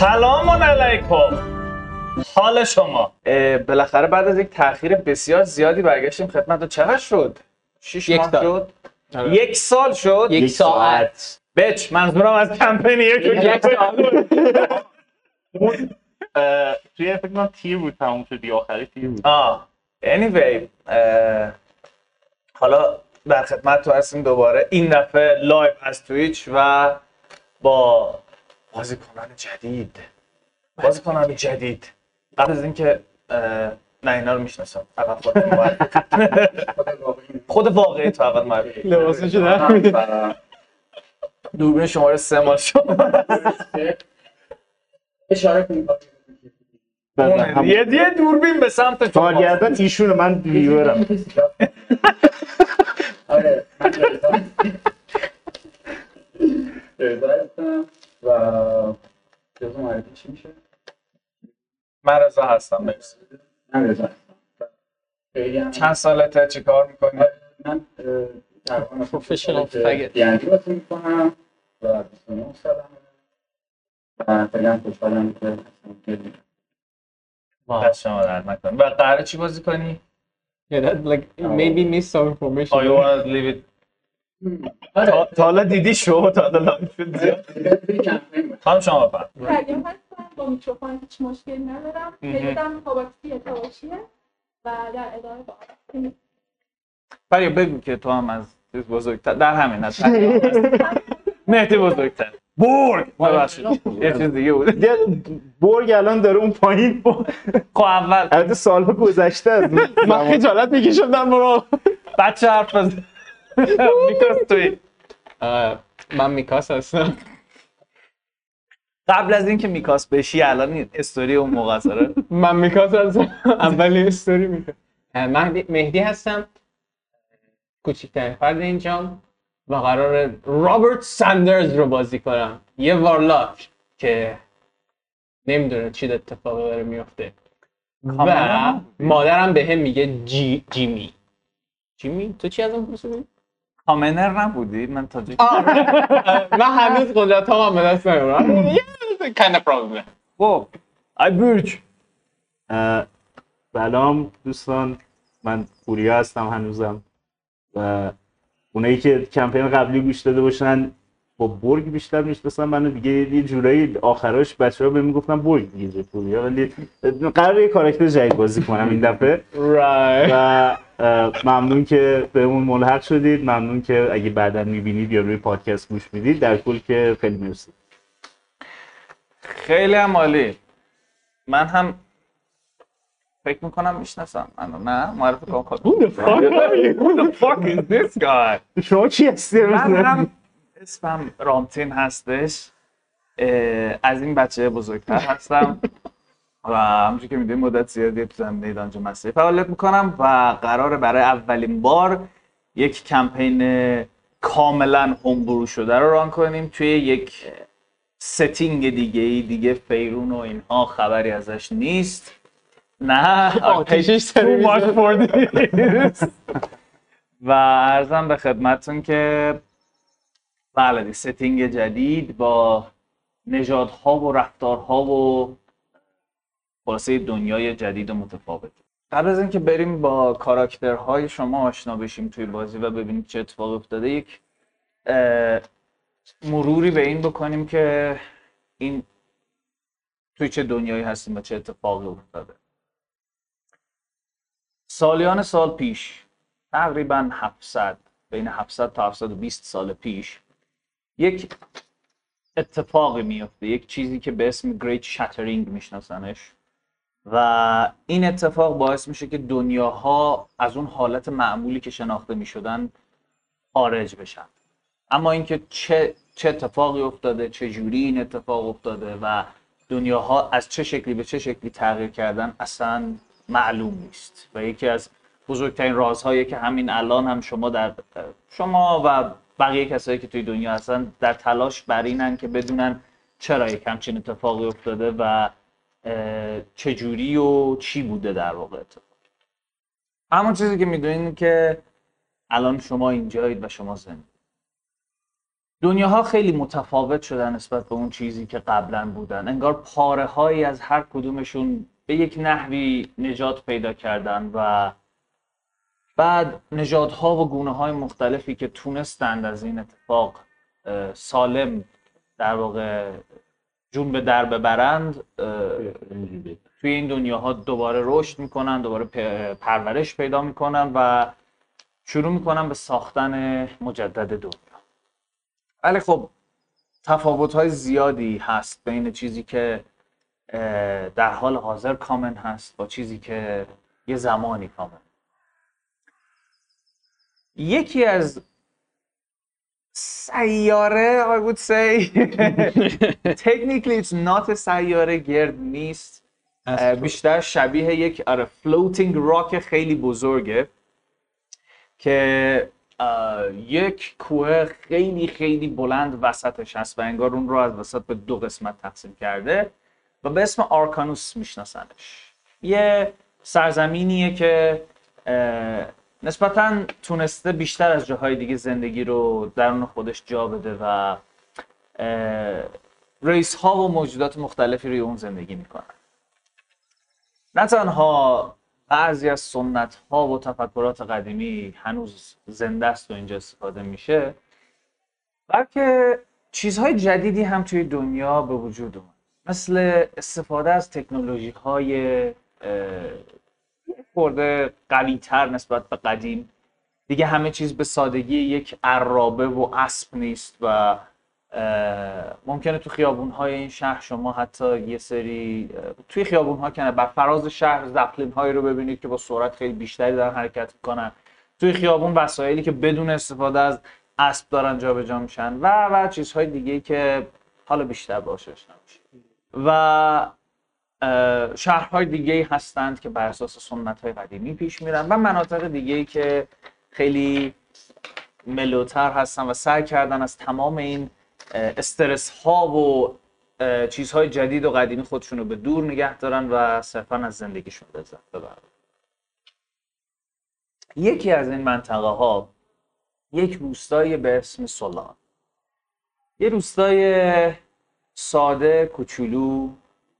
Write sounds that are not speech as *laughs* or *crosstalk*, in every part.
سلام علیکم حال شما بالاخره بعد از یک تاخیر بسیار زیادی برگشتیم خدمت چقدر شد؟ شیش یک ماه سال. شد؟ آره. یک سال شد؟ یک ساعت بچ منظورم از کمپین یک یک سال اه، توی فکر کنم تیر بود تموم شد دیگه آخری تیر بود آه anyway حالا در خدمت تو هستیم دوباره این دفعه live از تویچ و با بازیکنان جدید. بازیکنان جدید. قبل از اینکه نه اینا رو می‌شناسم. اول خود خود واقعی تو اول معرفی می‌ده. و دوربین شماره سه مال شما. اشاره کنید. یه یه دوربین به سمت شما کارگردان ایشونه من ویورم آره. من و جزو معرفی چی میشه؟ من رضا هستم مرسی من رضا هستم چند سالته چی کار می‌کنی؟ من اه، تقریبا Professional faggot. دیندی بازی می‌کنم و 29 سالمه و خیلی هم خوشحالم که دست شما در نکنه و قراره چی بازی کنی؟ Yeah, that like it made me miss some information. Oh, you wanna leave it آره. تا حالا دیدی شو تا حالا لایف شد بود. خانم شما بفرم مریم هستم با میکروفون هیچ مشکلی ندارم. پیجم تاباکسی تاباشیه و در ادامه با. فریا بگو که تو هم از چیز بزرگتر در همین از. مهدی بزرگتر. برگ! ببخشید. یه چیز دیگه بود. دیگه برگ الان داره اون پایین. خب اول البته سالها گذشته از من. خجالت می‌کشم در برو بچه حرف بزن. *laughs* میکاس توی من میکاس هستم. قبل از اینکه میکاس بشی الان این استوری اون موقع آره. من میکاس هستم. اولی استوری می‌کنم. مهدی مهدی هستم. کوچکترین فرد اینجا. و قرار رابرت ساندرز رو بازی کنم. یه warlock که نمی‌دونه چی اتفاقی داره میفته و. مادرم به هم میگه جی جیمی. جیمی؟ تو چی از اون پرسیدی؟ کامنر نبودی؟ من تاجیک من هنوز قدرت ها به دست نمی‌برم kind of problem خب. ای برج سلام دوستان. من پوریا هستم هنوزم. و اونایی که کمپین قبلی گوش داده باشن با برگ بیشتر می‌شناسن منو دیگه یه جورایی آخراش بچه ها به می‌گفتن برگ دیگه پوریا ولی قرار یه کاراکتر جدید بازی کنم این دفعه. Right. و ممنون که بهمون ملحق شدید. ممنون که اگه بعدا می‌بینید یا روی پادکست گوش می‌دید در کل که خیلی مرسی. خیلی هم عالی. من هم فکر می‌کنم می‌شناسم. منو نه؟ معرفی کنم خود Who the fuck is this guy? شما کی هستی من هم اسمم رامتین هستش. از این بچه بزرگتر هستم. و همونجور که می‌دونی مدت زیادی تو زمینه دانجا مسیح فعالیت می‌کنم و قراره برای اولین بار یک کمپین کاملا homebrew شده رو run کنیم توی یک setting دیگه ای دیگه فیرون و اینها خبری ازش نیست. نه I paid آتشش سر too much for this. و ارزم به خدمتتون که بله ستینگ جدید با نژادها و رفتارها و خلاصه دنیای جدید و متفاوت. قبل از اینکه بریم با کاراکترهای شما آشنا بشیم توی بازی و ببینیم چه اتفاقی افتاده یک مروری به این بکنیم که این توی چه دنیایی هستیم و چه اتفاقی افتاده. سالیان سال پیش تقریبا 700 بین 700 تا 720 سال پیش یک اتفاقی میفته یک چیزی که به اسم Great Shattering میشناسنش. و این اتفاق باعث میشه که دنیاها از اون حالت معمولی که شناخته می‌شدن خارج بشن. اما اینکه چه چه اتفاقی افتاده چه جوری این اتفاق افتاده و دنیاها از چه شکلی به چه شکلی تغییر کردن اصلا معلوم نیست. و یکی از بزرگترین رازهایی که همین الان هم شما در شما و بقیه کسایی که توی دنیا هستن در تلاش بر اینن که بدونن چرا یک همچین اتفاقی افتاده و چجوری و چی بوده در واقع اتفاق؟ همون چیزی که می‌دونین که الان شما اینجایید و شما زنده دنیاها خیلی متفاوت شدن نسبت به اون چیزی که قبلا بودن. انگار پاره هایی از هر کدومشون به یک نحوی نجات پیدا کردن و بعد نژادها و گونه های مختلفی که تونستند از این اتفاق سالم در واقع جون به در ببرند توی این دنیاها دوباره رشد می‌کنن دوباره پرورش پیدا می‌کنن و شروع می‌کنن به ساختن مجدد دنیا. ولی خب تفاوت های زیادی هست بین چیزی که در حال حاضر کامن هست با چیزی که یه زمانی کامن. یکی از سیاره I would say. Technically it's not a سیاره گرد نیست. بیشتر شبیه یک آره floating راک خیلی بزرگه. که یک کوه خیلی خیلی بلند وسطش هست و انگار اون رو از وسط به دو قسمت تقسیم کرده و به اسم آرکانوس میشناسنش. یه سرزمینیه که نسبتا تونسته بیشتر از جاهای دیگه زندگی رو درون خودش جا بده و ریس ها و موجودات مختلفی روی اون زندگی می‌کنن. نه تنها بعضی از سنت ها و تفکرات قدیمی هنوز زنده است و اینجا استفاده میشه بلکه چیزهای جدیدی هم توی دنیا به وجود اومد. مثل استفاده از تکنولوژی های خورده قوی تر نسبت به قدیم. دیگه همه چیز به سادگی یک عرابه و اسب نیست و ممکنه تو خیابون های این شهر شما حتی یه سری توی خیابون ها کنه. بر فراز شهر زپلین هایی رو ببینید که با سرعت خیلی بیشتری دارن حرکت می‌کنن. توی خیابون وسایلی که بدون استفاده از اسب دارن جابجا میشن و و چیزهای دیگه که حالا بیشتر باشه. و شهرهای دیگه هستند که بر اساس سنت های قدیمی پیش میرن و مناطق دیگه که خیلی ملوتر هستن و سعی کردن از تمام این استرس ها و چیزهای جدید و قدیمی خودشون رو به دور نگه دارن و صرفا از زندگیشون لذت ببرن. یکی از این منطقه ها یک روستایی به اسم سولان. یه روستای ساده کوچولو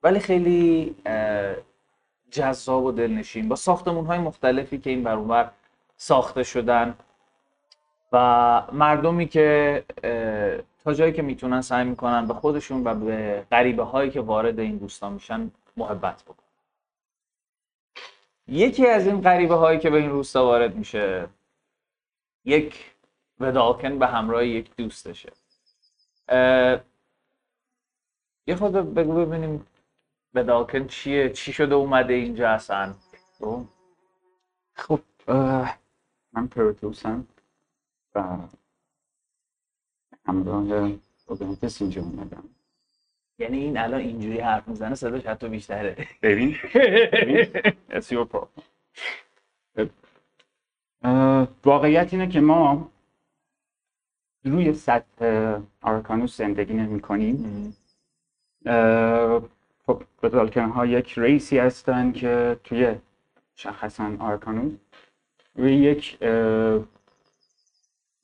ولی خیلی جذاب و دلنشین. با ساختمون های مختلفی که این بر اونور ساخته شدن. و مردمی که تا جایی که می‌تونن سعی می‌کنن به خودشون و به غریبه هایی که وارد این روستا میشن محبت بکنن. یکی از این غریبه هایی که به این روستا وارد میشه یک ودالکن به همراه یک دوستشه. یه خود بگو ببینیم ودالکن چیه چی شده اومده اینجا اصلا خب؟ خب من پروتوسم و همراه اوگانتس اینجا اومدم. یعنی این الان اینجوری حرف می‌زنه صداش حتی بیشتره. ببین. It's your problem. واقعیت اینه که ما روی سطح آرکانوس زندگی نمی کنیم خب بدالکن ها یک ریسی هستن که توی شخصا آرکانوس یک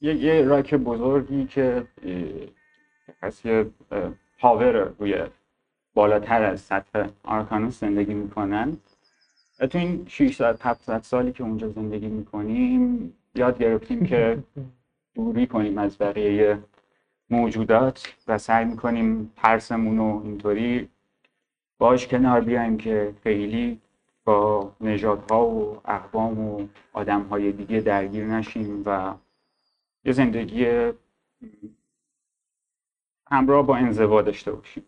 یه راک بزرگی که اه، پاور روی بالاتر از سطح آرکانوس زندگی می‌کنن. تو این 600 700 سالی که اونجا زندگی می‌کنیم یاد گرفتیم که دوری کنیم از بقیه موجودات و سعی می‌کنیم ترسمون رو اینطوری باش کنار بیایم که خیلی با نژادها و اقوام و آدمهای دیگه درگیر نشیم و یه زندگی همراه با انزوا داشته باشیم.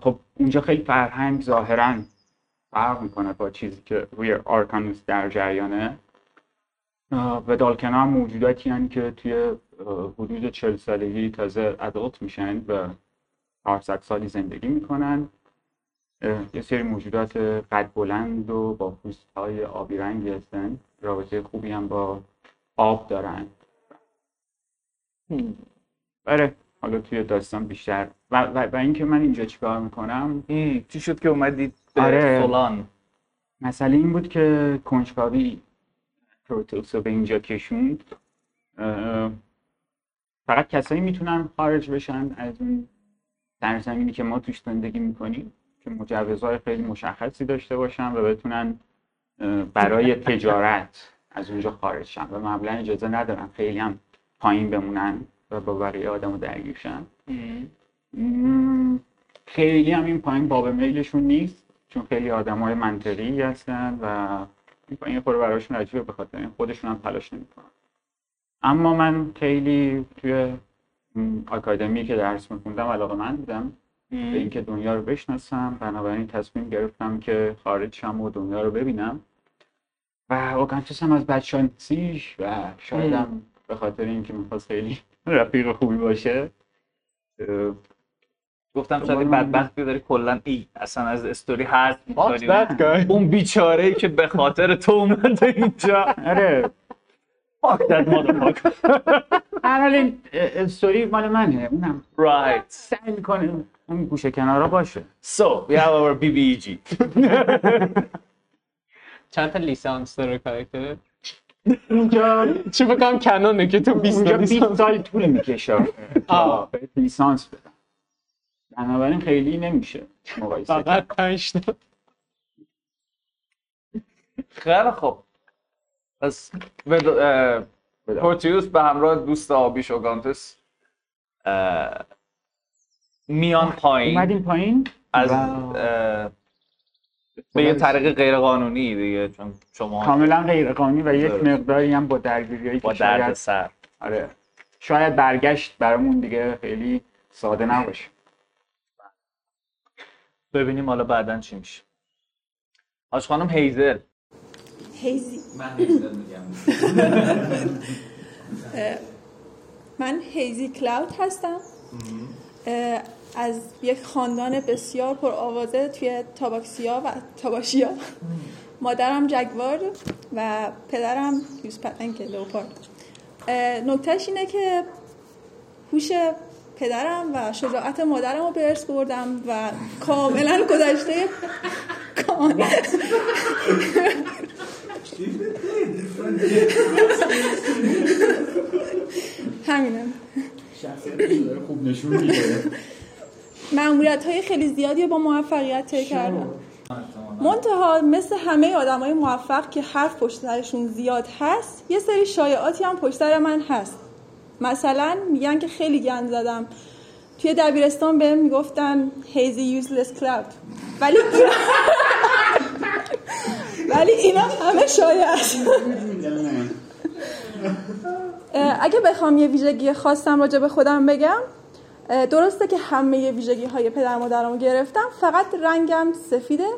خب اونجا خیلی فرهنگ ظاهرا فرق می‌کنه با چیزی که روی آرکانوس در جریانه. و دالکنا هم موجوداتی که توی حدود چل سالگی تازه ادالت میشن و 400 سالی زندگی می‌کنن. یه سری موجودات قد بلند و با پوست های آبی رنگی هستن رابطه خوبی هم با آب دارن. آره حالا توی داستان بیشتر. و, و, و اینکه من اینجا چیکار می‌کنم؟ چی شد که اومدید به آره. سولان مسئله این بود که کنجکاوی پروتوس رو به اینجا کشوند. فقط کسایی می‌تونن خارج بشن از اون سرزمینی که ما توش زندگی می‌کنیم که مجوزهای خیلی مشخصی داشته باشن و بتونن برای تجارت از اونجا خارج شن و معمولا اجازه ندارن خیلی هم پایین بمونن و با بقیه آدم درگیر شن. خیلی هم این پایین باب میلشون نیست چون خیلی آدم های منطقی هستن و این پایین خورده براشون عجیبه به خاطر این خودشون هم تلاش نمی‌کنن. اما من خیلی توی آکادمی که درس میخوندم علاقه من بودم به اینکه دنیا رو بشناسم. بنابراین تصمیم گرفتم که خارج شم و دنیا رو ببینم. و اوگانتوس هم از بدشانسیش و شایدم به خاطر اینکه می‌خواست خیلی *laughs* رفیق خوبی باشه گفتم شاید این بدبختی داری کلا ای اصلا از استوری حذف می‌کنی guy. اون بیچاره ای که به خاطر تو اومده اینجا. *laughs* آره. Fuck that motherfucker. *laughs* هر حال این استوری مال منه. اونم right. سعی می‌کنه اون گوشه کنارا باشه. So we have our BBEG چند تا لیسانس داره کاراکتر اونجا چی بکنم کنونه که تو 20 اونجا تا 20 لیسانس. سال طول می‌کشه. بهت لیسانس بدن بنابراین خیلی نمیشه. مقایسه. فقط 5 تا. خیلی خوب. پس پورتیوس به همراه دوست آبیش اوگانتس. اه، میان پایین. اومدیم پایین؟ از به یه طریق غیر قانونی دیگه چون شما کاملا غیر قانونی و یک. مقداری هم با درگیری با درد شاید سر. آره. شاید برگشت برامون دیگه خیلی ساده نباشه. ببینیم حالا بعدا چی میشه. آج خانم هیزل. هیزی من میگم. *laughs* من هیزی کلاود هستم. از یک خاندان بسیار پر آوازه توی تاباکسیا و تاباشیا. مادرم جگوار و پدرم یوز پتنگ لوپارد نکتهش اینه که هوش پدرم و شجاعت مادرم رو به ارث بردم و کاملا گذشته *laughs* *laughs* داره خوب نشون میده. معمولیت های خیلی زیادی با موفقیت طی کردم. منتها مثل همه آدم های موفق که حرف پشت سرشون زیاد هست یه سری شایعاتی هم پشت سر من هست. مثلا میگن که خیلی گند زدم. توی دبیرستان بهم می‌گفتن هیزی یوزلس کلاود ولی *laughs* ولی اینا همه شایعه. است اه، اگه بخوام یه ویژگی خاصم راجع به خودم بگم درسته که همه ویژگی های پدر مادرم رو گرفتم فقط رنگم سفیده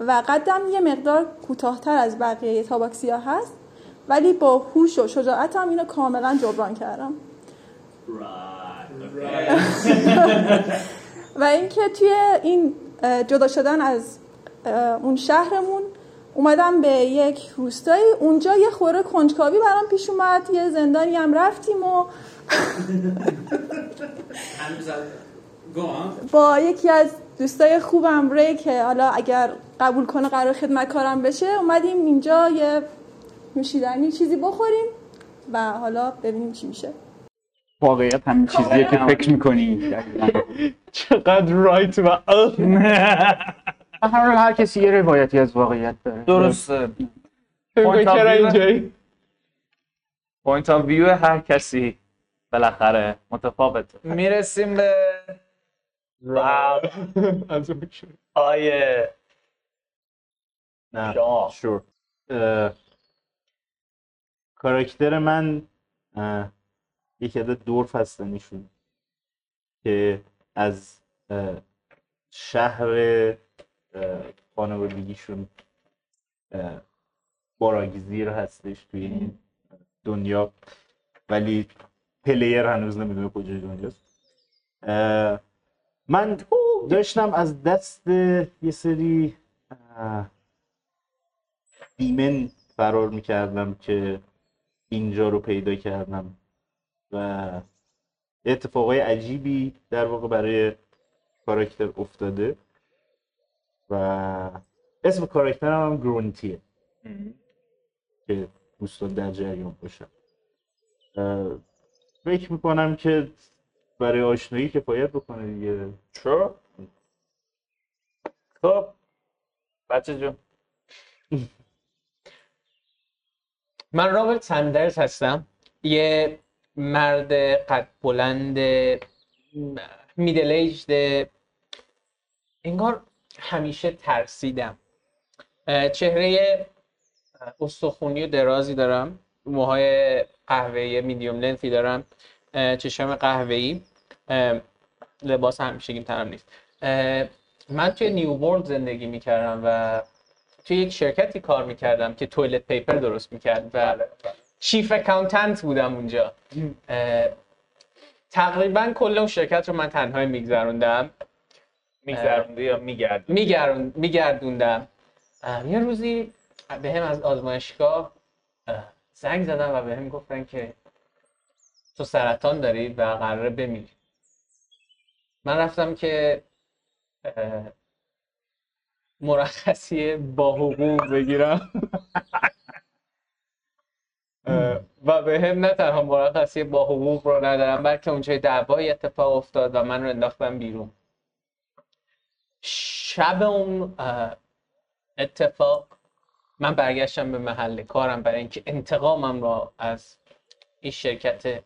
و قدم یه مقدار کوتاهتر از بقیه تاباکسیا هست ولی با هوش و شجاعتم اینو کاملا جبران کردم. *laughs* و اینکه توی این جدا شدن از اون شهرمون اومدم به یک روستایی. اونجا یه خوره کنجکاوی برام پیش اومد. یه زندانی هم رفتیم و با یکی از دوستای خوبم ری که حالا اگر قبول کنه قرار خدمتکارم بشه اومدیم اینجا یه نوشیدنی چیزی بخوریم و حالا ببینیم چی میشه. واقعیت همین چیزیه که فکر می‌کنی. چقدر right و. *laughs* هر هر کسی یه روایتی از واقعیت داره. درسته. point of view هر کسی بالاخره متفاوته. می‌رسیم به. *laughs* آیه نه. شور. کاراکتر من یکی عدد دورف هستن ایشون که از شهر خانوادگیشون باراگیزیر هستش توی این دنیا. ولی پلیر هنوز نمی‌دونه کجای دنیاست. من داشتم از دست یه سری دیمن فرار می‌کردم که اینجا رو پیدا کردم و اتفاقای عجیبی در واقع برای کاراکتر افتاده. و اسم کاراکترم هم گرونتیه. که دوستان در جریان باشن اه، فکر می‌کنم که برای آشنایی کفایت بکنه دیگه. چرا؟ خب. بچه جون. *laughs* من رابرت سندرز هستم. یه مرد قد بلند middle aged انگار همیشه ترسیدم. چهره استخونی و درازی دارم. موهای قهوه‌ای medium length ی دارم. چشم قهوه‌ای. لباس همیشگیم تنم نیست. من توی New World زندگی می‌کردم و توی یک شرکتی کار می‌کردم که toilet paper درست می‌کرد و chief accountant بودم اونجا. تقریبا کل اون شرکت رو من تنهایی میگذروندم. میگذروندی یا میگرد میگرون میگردوندم. یه روزی به هم از آزمایشگاه اه، زنگ زدن و به هم گفتن که تو سرطان داری و قراره بمیری. من رفتم که مرخصی با حقوق بگیرم. و به هم نه تنها مرخصی با حقوق رو ندارم بلکه اونجای دعوای اتفاق افتاد و من رو انداختن بیرون. شب اون اتفاق من برگشتم به محل کارم برای اینکه انتقامم را از این شرکت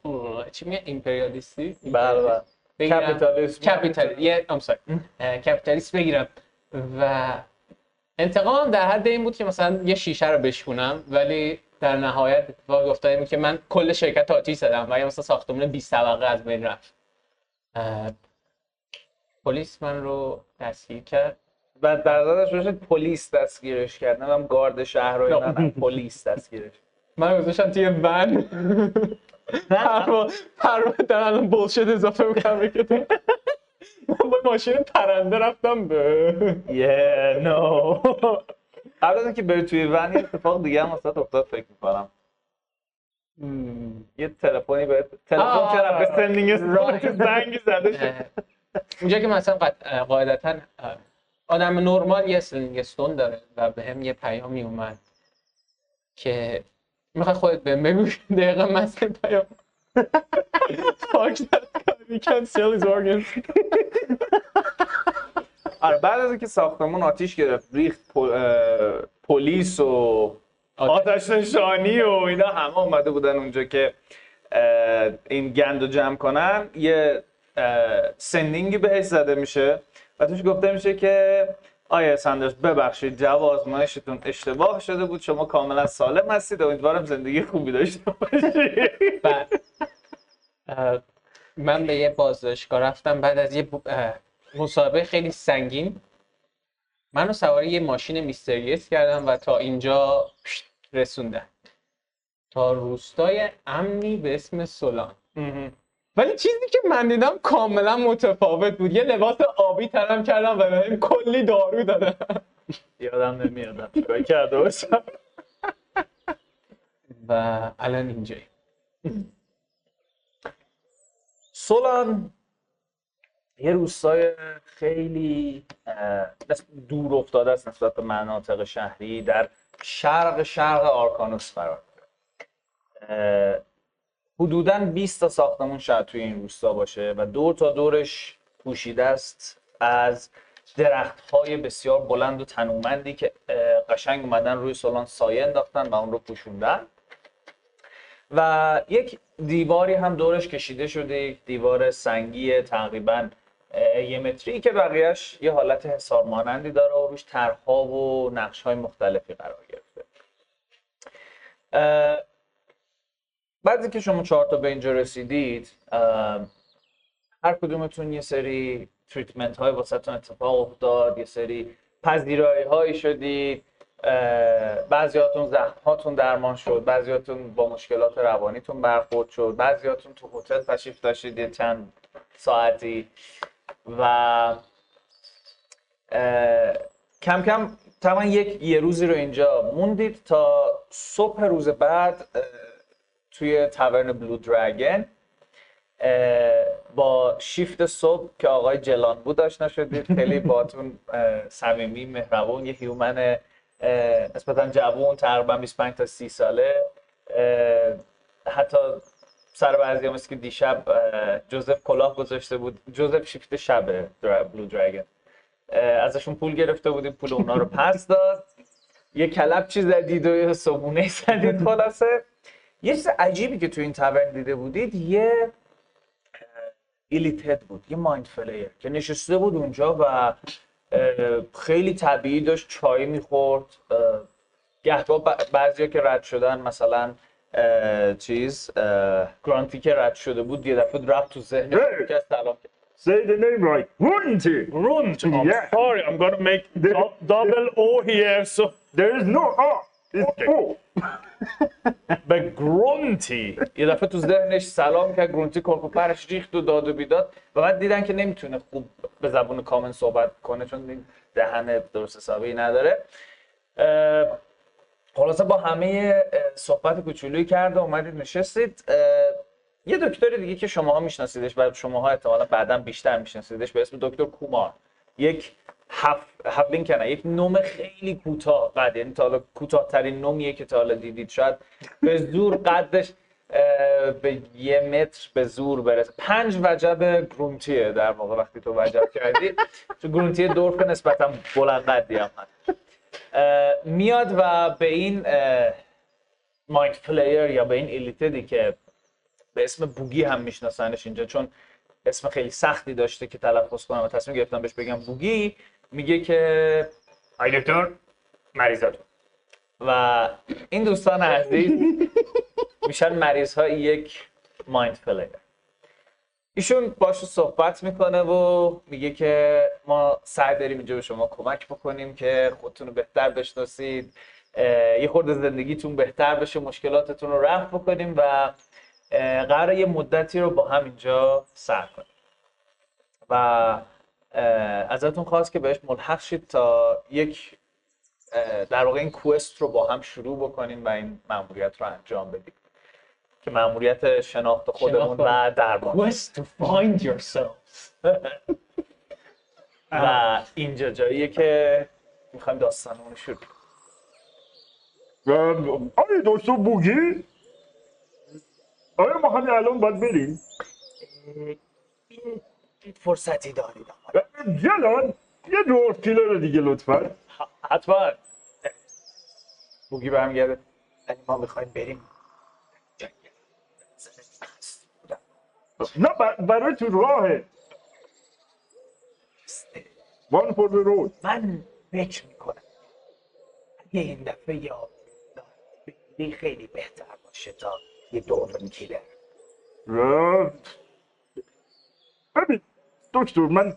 چی میگه؟ ایمپریالیستی؟ بله بله. کپیتالیسم. کپیتال یه I'm sorry. اه، کپیتالیست بگیرم. و انتقامم در حد این بود که مثلا یه شیشه رو بشکونم ولی در نهایت اتفاق افتاد این که من کل شرکت آتیش زدم و یه مثلا ساختمون 20 طبقه از بین رفت. پلیس من رو دستگیر کرد. و در ازش بشه پلیس دستگیرش کرد. نمی‌دونم گارد شهر رو اینا نه پلیس دستگیرش. من گذاشتم توی ون. پروا پروا در الان بولشت اضافه بکنم من با ماشین پرنده رفتم به یه نو قبل از اینکه بری توی ون یه اتفاق دیگه هم واسه افتاد فکر می‌کنم. یه تلفنی به تلفن چرا؟ به سندینگ. *laughs* زنگ زده شد. اونجا که مثلا قد- قاعدتا آدم نرمال یه سلینگستون داره و به هم یه پیامی اومد که می‌خوای خودت بهم بگو دقیقا مثل پیام Fuck that guy, can't sell his organs. آره بعد از اینکه ساختمون آتیش گرفت ریخت پلیس و آتش نشانی و اینا همه اومده بودن اونجا که این گند رو جمع کنن یه سندینگی بهش زده میشه و توش گفته میشه که آیا سندرز ببخشید جواب آزمایشتون اشتباه شده بود شما کاملا سالم هستید امیدوارم زندگی خوبی داشته باشید. اه، من به یه بازداشتگاه رفتم بعد از یه مصاحبه خیلی سنگین منو سوار یه ماشین میستریس کردم و تا اینجا رسوندن تا روستای امنی به اسم سولان. ولی چیزی که من دیدم کاملا متفاوت بود. یه لباس آبی تنم کردم و بهم کلی دارو دادن. یادم نمیادم چیکار کرده باشم؟ و الان اینجایی سولان یه روستای خیلی دور افتاده است نسبت به مناطق شهری در شرق شرق آرکانوس قرار داره. حدوداً 20 تا ساختمون شاید توی این روستا باشه و دور تا دورش پوشیده است از درخت های بسیار بلند و تنومندی که قشنگ اومدن روی سولان سایه انداختن و اون رو پوشوندن. و یک دیواری هم دورش کشیده شده یک دیوار سنگی تقریبا یه متری که بقیهش یه حالت حصار مانندی داره و روش طرحها و نقش های مختلفی قرار گرفته. بعد که شما چهار تا به اینجا رسیدید هر کدومتون یه سری تریتمنت های واسهتون اتفاق افتاد یه سری پذیرایی هایی شدید بعضیاتون زخم هاتون درمان شد بعضیاتون با مشکلات روانیتون برخورد شد بعضیاتون تو هتل تشریف داشتید یه چند ساعتی و کم کم تمام یک یه روزی رو اینجا موندید تا صبح روز بعد توی تاورن بلو درگن با شیفت صبح که آقای جلان بود آشنا شدید. خیلی باتون صمیمی مهربون یه هیومن نسبتا جوون تقریبا 25 تا 30 ساله. حتی سر بعضی مثل که دیشب جوزف کلاه گذاشته بود. جوزف شیفت شب. بلو درگن. ازشون پول گرفته بودیم پول اونا رو پس داد. یه کلبچی زدید و یه صبونه زدید خلاصه. یه چیز عجیبی که تو این تورن دیده بودید یه ایلیتد بود یه مایند فلیر که نشسته بود اونجا و خیلی طبیعی داشت چای می‌خورد گهگاه بعضی که رد شدن مثلا اه، چیز گرانتی که رد شده بود یه دفعه رفت تو ذهن که سلام کرد. Say the name right. Runti. Runt, I'm Yeah. sorry, I'm gonna make dou- double O here, so There is no R. *laughs* به گرونتی. یه دفعه تو ذهنش سلام کرد گرونتی کرک و پرش ریخت و داد و بیداد. و بعد دیدن که نمی‌تونه خوب به زبون کامن صحبت کنه چون دهن درست حسابی نداره. خلاصه با همه صحبت کوچولویی کرد و اومدید نشستید. یه دکتر دیگه که شماها میشناسیدش و شماها احتمالا بعدا بیشتر میشناسیدش به اسم دکتر کومار. یک هف هفلین کنه یک نوم خیلی کوتاه قد یعنی تا حالا کوتاهترین نومیه که تا حالا دیدید شاید به زور قدش به یه متر به زور برسه. پنج وجب گرونتیه در واقع وقتی تو وجب کردی. چون گرونتی دورف نسبتا بلند قدی هم میاد و به این مایند فلیر یا به این ایلیتدی که به اسم بوگی هم میشناسنش اینجا چون اسم خیلی سختی داشته که تلفظ کنم و تصمیم گرفتم بهش بگم بوگی. میگه که ای دکتر مریضاتون. و این دوستان عزیز میشن مریض های یک مایند فلیر ایشون باش صحبت می‌کنه و میگه که ما سعی داریم اینجا به شما کمک بکنیم که خودتون رو بهتر بشناسید یه خورده زندگیتون بهتر بشه مشکلاتتون رو رفع بکنیم و اه، قراره یه مدتی رو با هم اینجا سر کنیم. و ازتون خواست که بهش ملحق شید تا یک در واقع این کوست رو با هم شروع بکنیم و این مأموریت رو انجام بدیم که مأموریت شناخت خودمون و درمان Quest to find yourself. *laughs* و اینجا جاییه که می‌خوایم داستانمون رو شروع کنیم آیا دکتر بوگی؟ آیا ما همین الان باید بریم؟ فرصتی دارید. جلال یه دورف کیلر دیگه لطفا. حتما. بوگی برمیگرده. ولی ما می‌خوایم بریم. نه برای تو راهه. One for the road من فکر می‌کنم اگه این دفعه یا بگیری خیلی بهتر باشه تا یه دورفن کیلر اه، ببین دکتر من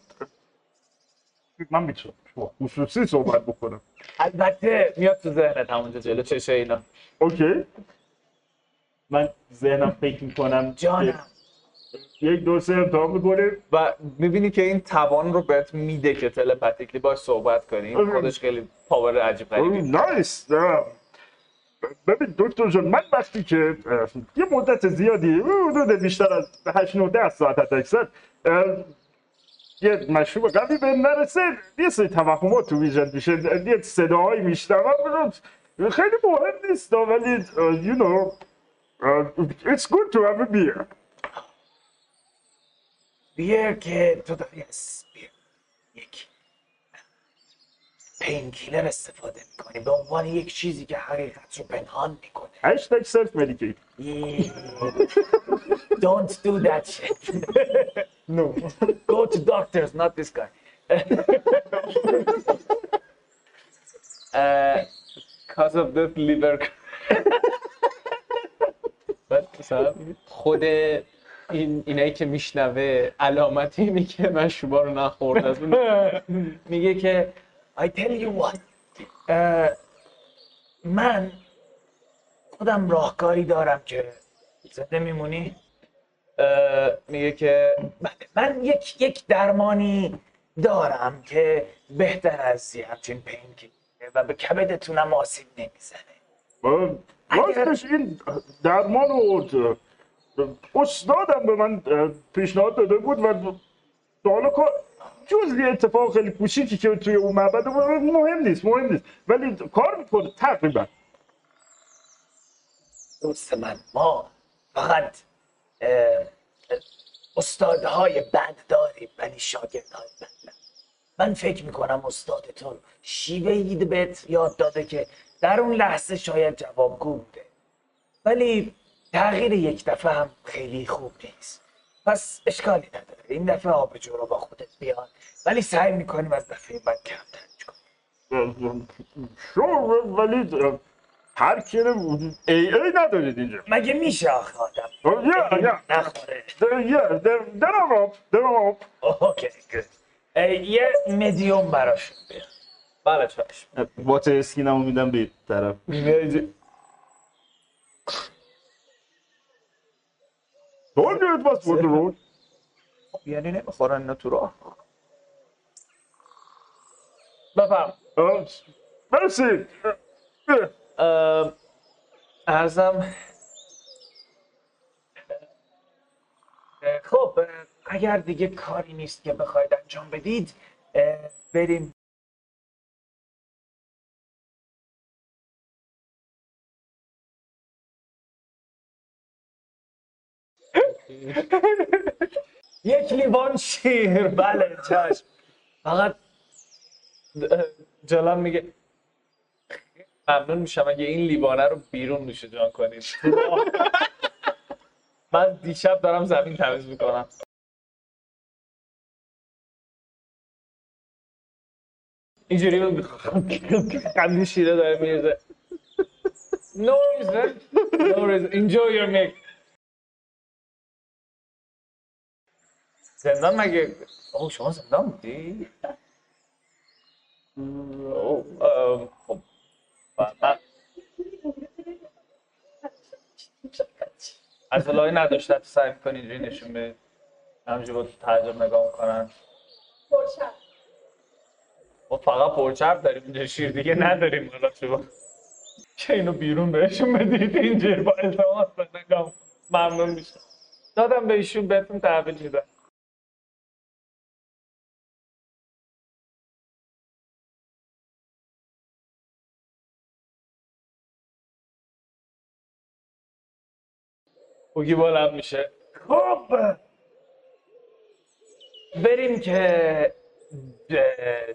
من می‌تونم. با خصوصی صحبت بکنم. البته میاد تو ذهنت همونجا جلو چشه اینا. اوکی. من ذهنم فکر می‌کنم جانم. یک دو سه امتحان می‌کنیم. و می‌بینی که این توان رو بهت میده که تلپاتیکلی باش صحبت کنی. خودش خیلی پاور عجیب غریبی نایس ببین دکتر جان من وقتی که یه مدت زیادی حدود بیشتر از 8 9 10 ساعت حتی اکثر یه مشروب قوی به نرسه. یه سری توهمات تو ایجاد میشه. یه صداهایی میشنوم. خیلی مهم نیست ولی uh, you know uh, it's good to have a beer. بیر که تو داری از بیر یک. پین کیلر استفاده می‌کنی. به عنوان یک چیزی که حقیقت رو پنهان می‌کنه. Hashtag self medicate Don't do that shit. *laughs* No. *laughs* Go to doctors, not this guy. *laughs* uh, cause of the liver. مثلا *laughs* خود این اینایی که میشنوه علامت اینی که مشروبا رو نخورد از اون میگه که I tell you what اه، من خودم راهکاری دارم که زنده میمونی میگه که من یک یک درمانی دارم که بهتر از یه همچین پینکی و به کبدتونم آسیب نمی‌زنه. راستش این درمان رو استادم به من پیشنهاد داده بود و حالا جز یه اتفاق خیلی کوچیکی که توی اون معبد مهم نیست مهم نیست. ولی کار می‌کنه تقریبا. دوست من ما فقط استادهای بد داریم ولی شاگردهای بد. من فکر می‌کنم استادتون شیوه اید بهت یاد داده که در اون لحظه شاید جوابگو بوده ولی تغییر یک دفعه هم خیلی خوب نیست. پس اشکالی نداره. این دفعه رو با خودت بیان ولی سعی می‌کنیم از دفعه بعد کمترش کنیم. ولی هر کیه ای ای ندارید اینجا مگه میشه آخه آدم؟ یا یا نخوره. یا درم اپ درم اپ اوکی گود یه مدیوم براشون بیار. بله چشم واتر اسکینمو میدم به طرف. Told you it was for the road. یعنی نمی‌خورن اینا تو راه. بفهم مرسی. ارزم. خب اگر دیگه کاری نیست که بخواید انجام بدید بریم. *laughs* یک لیوان شیر. بله چشم. فقط جلال میگه. ممنون میشم اگه این لیوانه رو بیرون نوش جان کنید من دیشب دارم زمین تمیز می‌کنم اینجوری قندی شیره داره میرزه No reason. No reason. Enjoy your milk. زندان مگه اوه شما زندان بودی؟ خب من از لای نداشته سعی می‌کنی اینجوری نشون به همینجور با تعجب نگاه می‌کنن ما فقط پرچرب داریم اینجا شیر دیگه نداریم حالا تو که اینو بیرون بهشون بدید اینجوری با التماس نگاه ممنون میشم. دادم به ایشون بهتون تحویل میدم. بوگی بلند میشه. خب. بریم که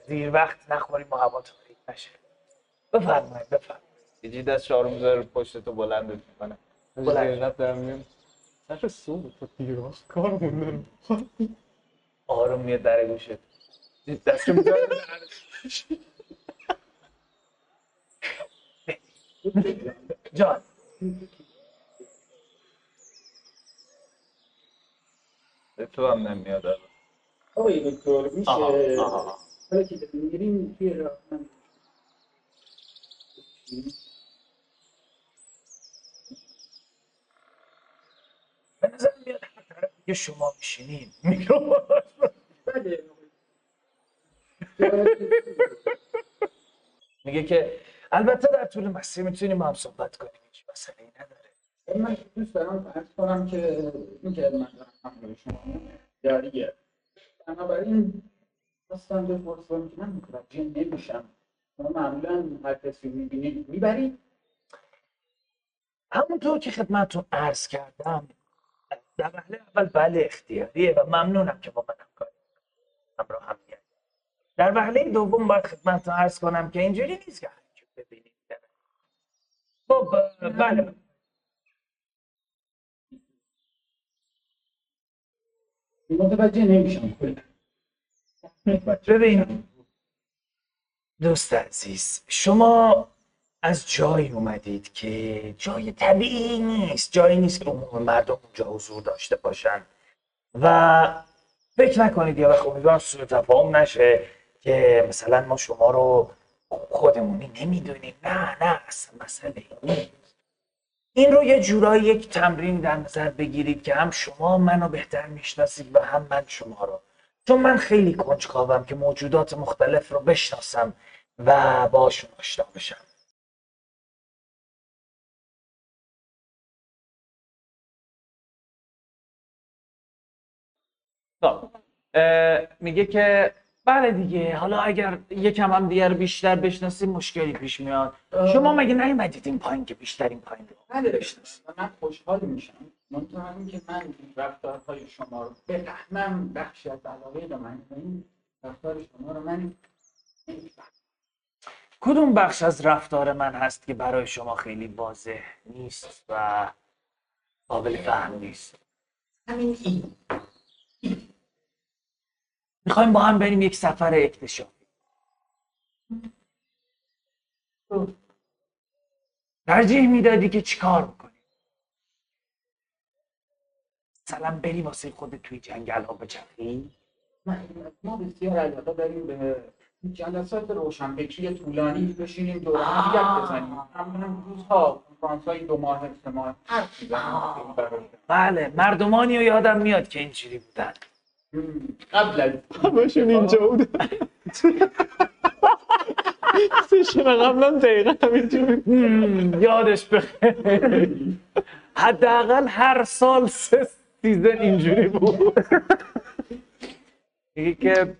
دیر وقت نخوریم و هوا تاریک نشه. بفرمایید بفرمایید. یه دست شارو می‌ذاره پشت تو بلندت می‌کنه. بلند دارم میگم. سر صبح تو دیراز کارمون دارم آروم میاد در گوشت دستشو می‌ذاره جان. تو هم نمیاد. آقای دکتر میشه. حالا که میریم توی من به نظر میاد هر طرف که شما میشینین میگه که البته در طول مسیر می‌تونیم هم صحبت کنیم هیچ مسئله ای نداره من دوست دارم عرض کنم که این که من دارم شما جاریه بنابراین خواستم بپرسم که من متوجه نمیشم. شما معمولا هر کسی می‌بینید می‌برید همونطور که خدمتتون عرض کردم در وهله اول بله اختیاریه و ممنونم که با من همکاری همراه هم. در وهله دوم باید خدمتتون عرض کنم که اینجوری نیست که ببینید. خب بله. متوجه نمیشم. ببین. دوست عزیز شما از جایی اومدید که جای طبیعی نیست. جایی نیست که عموم مردم اونجا حضور داشته باشن. و فکر نکنید یا وقت امیدوارم سوء تفاهم نشه که مثلا ما شما رو خودمونی نمی‌دونیم. نه نه اصلا مسئله نیست این رو یه جورایی یک تمرین در نظر بگیرید که هم شما منو بهتر می‌شناسید و هم من شما رو. چون من خیلی کنجکاوم که موجودات مختلف رو بشناسم و باشون آشنا بشم. خب میگه که بله دیگه. حالا اگر یکم هم دیگر بیشتر بشناسیم مشکلی پیش میاد. شما مگه نیومدید این پایین که بیشتر این پایین رو؟ بله من خوشحال میشم. منتها اینکه من این رفتارهای شما رو بفهمم بخشی از علاقه به من این رفتار شما رو من کدوم بخش از رفتار من هست که برای شما خیلی واضح نیست و قابل فهم نیست؟ همین این. می‌خوایم با هم بریم یک سفر اکتشافی ترجیح می‌دادی که چیکار بکنی مثلا بری واسه خودت توی جنگل ها بچرخی ما بسیار علاقه داریم به جلسات روشنفکری طولانی بشینیم دور هم یک بزنیم. هم هم روزها کنفرانس های دو ماه سه ماه. برای بله مردمانی رو یادم میاد که اینجوری بودن. قبل از همشون اینجا بودن. سشن قبلا دقیقا یادش بخیر. حداقل هر سال سه سیزن اینجوری بود. میگه که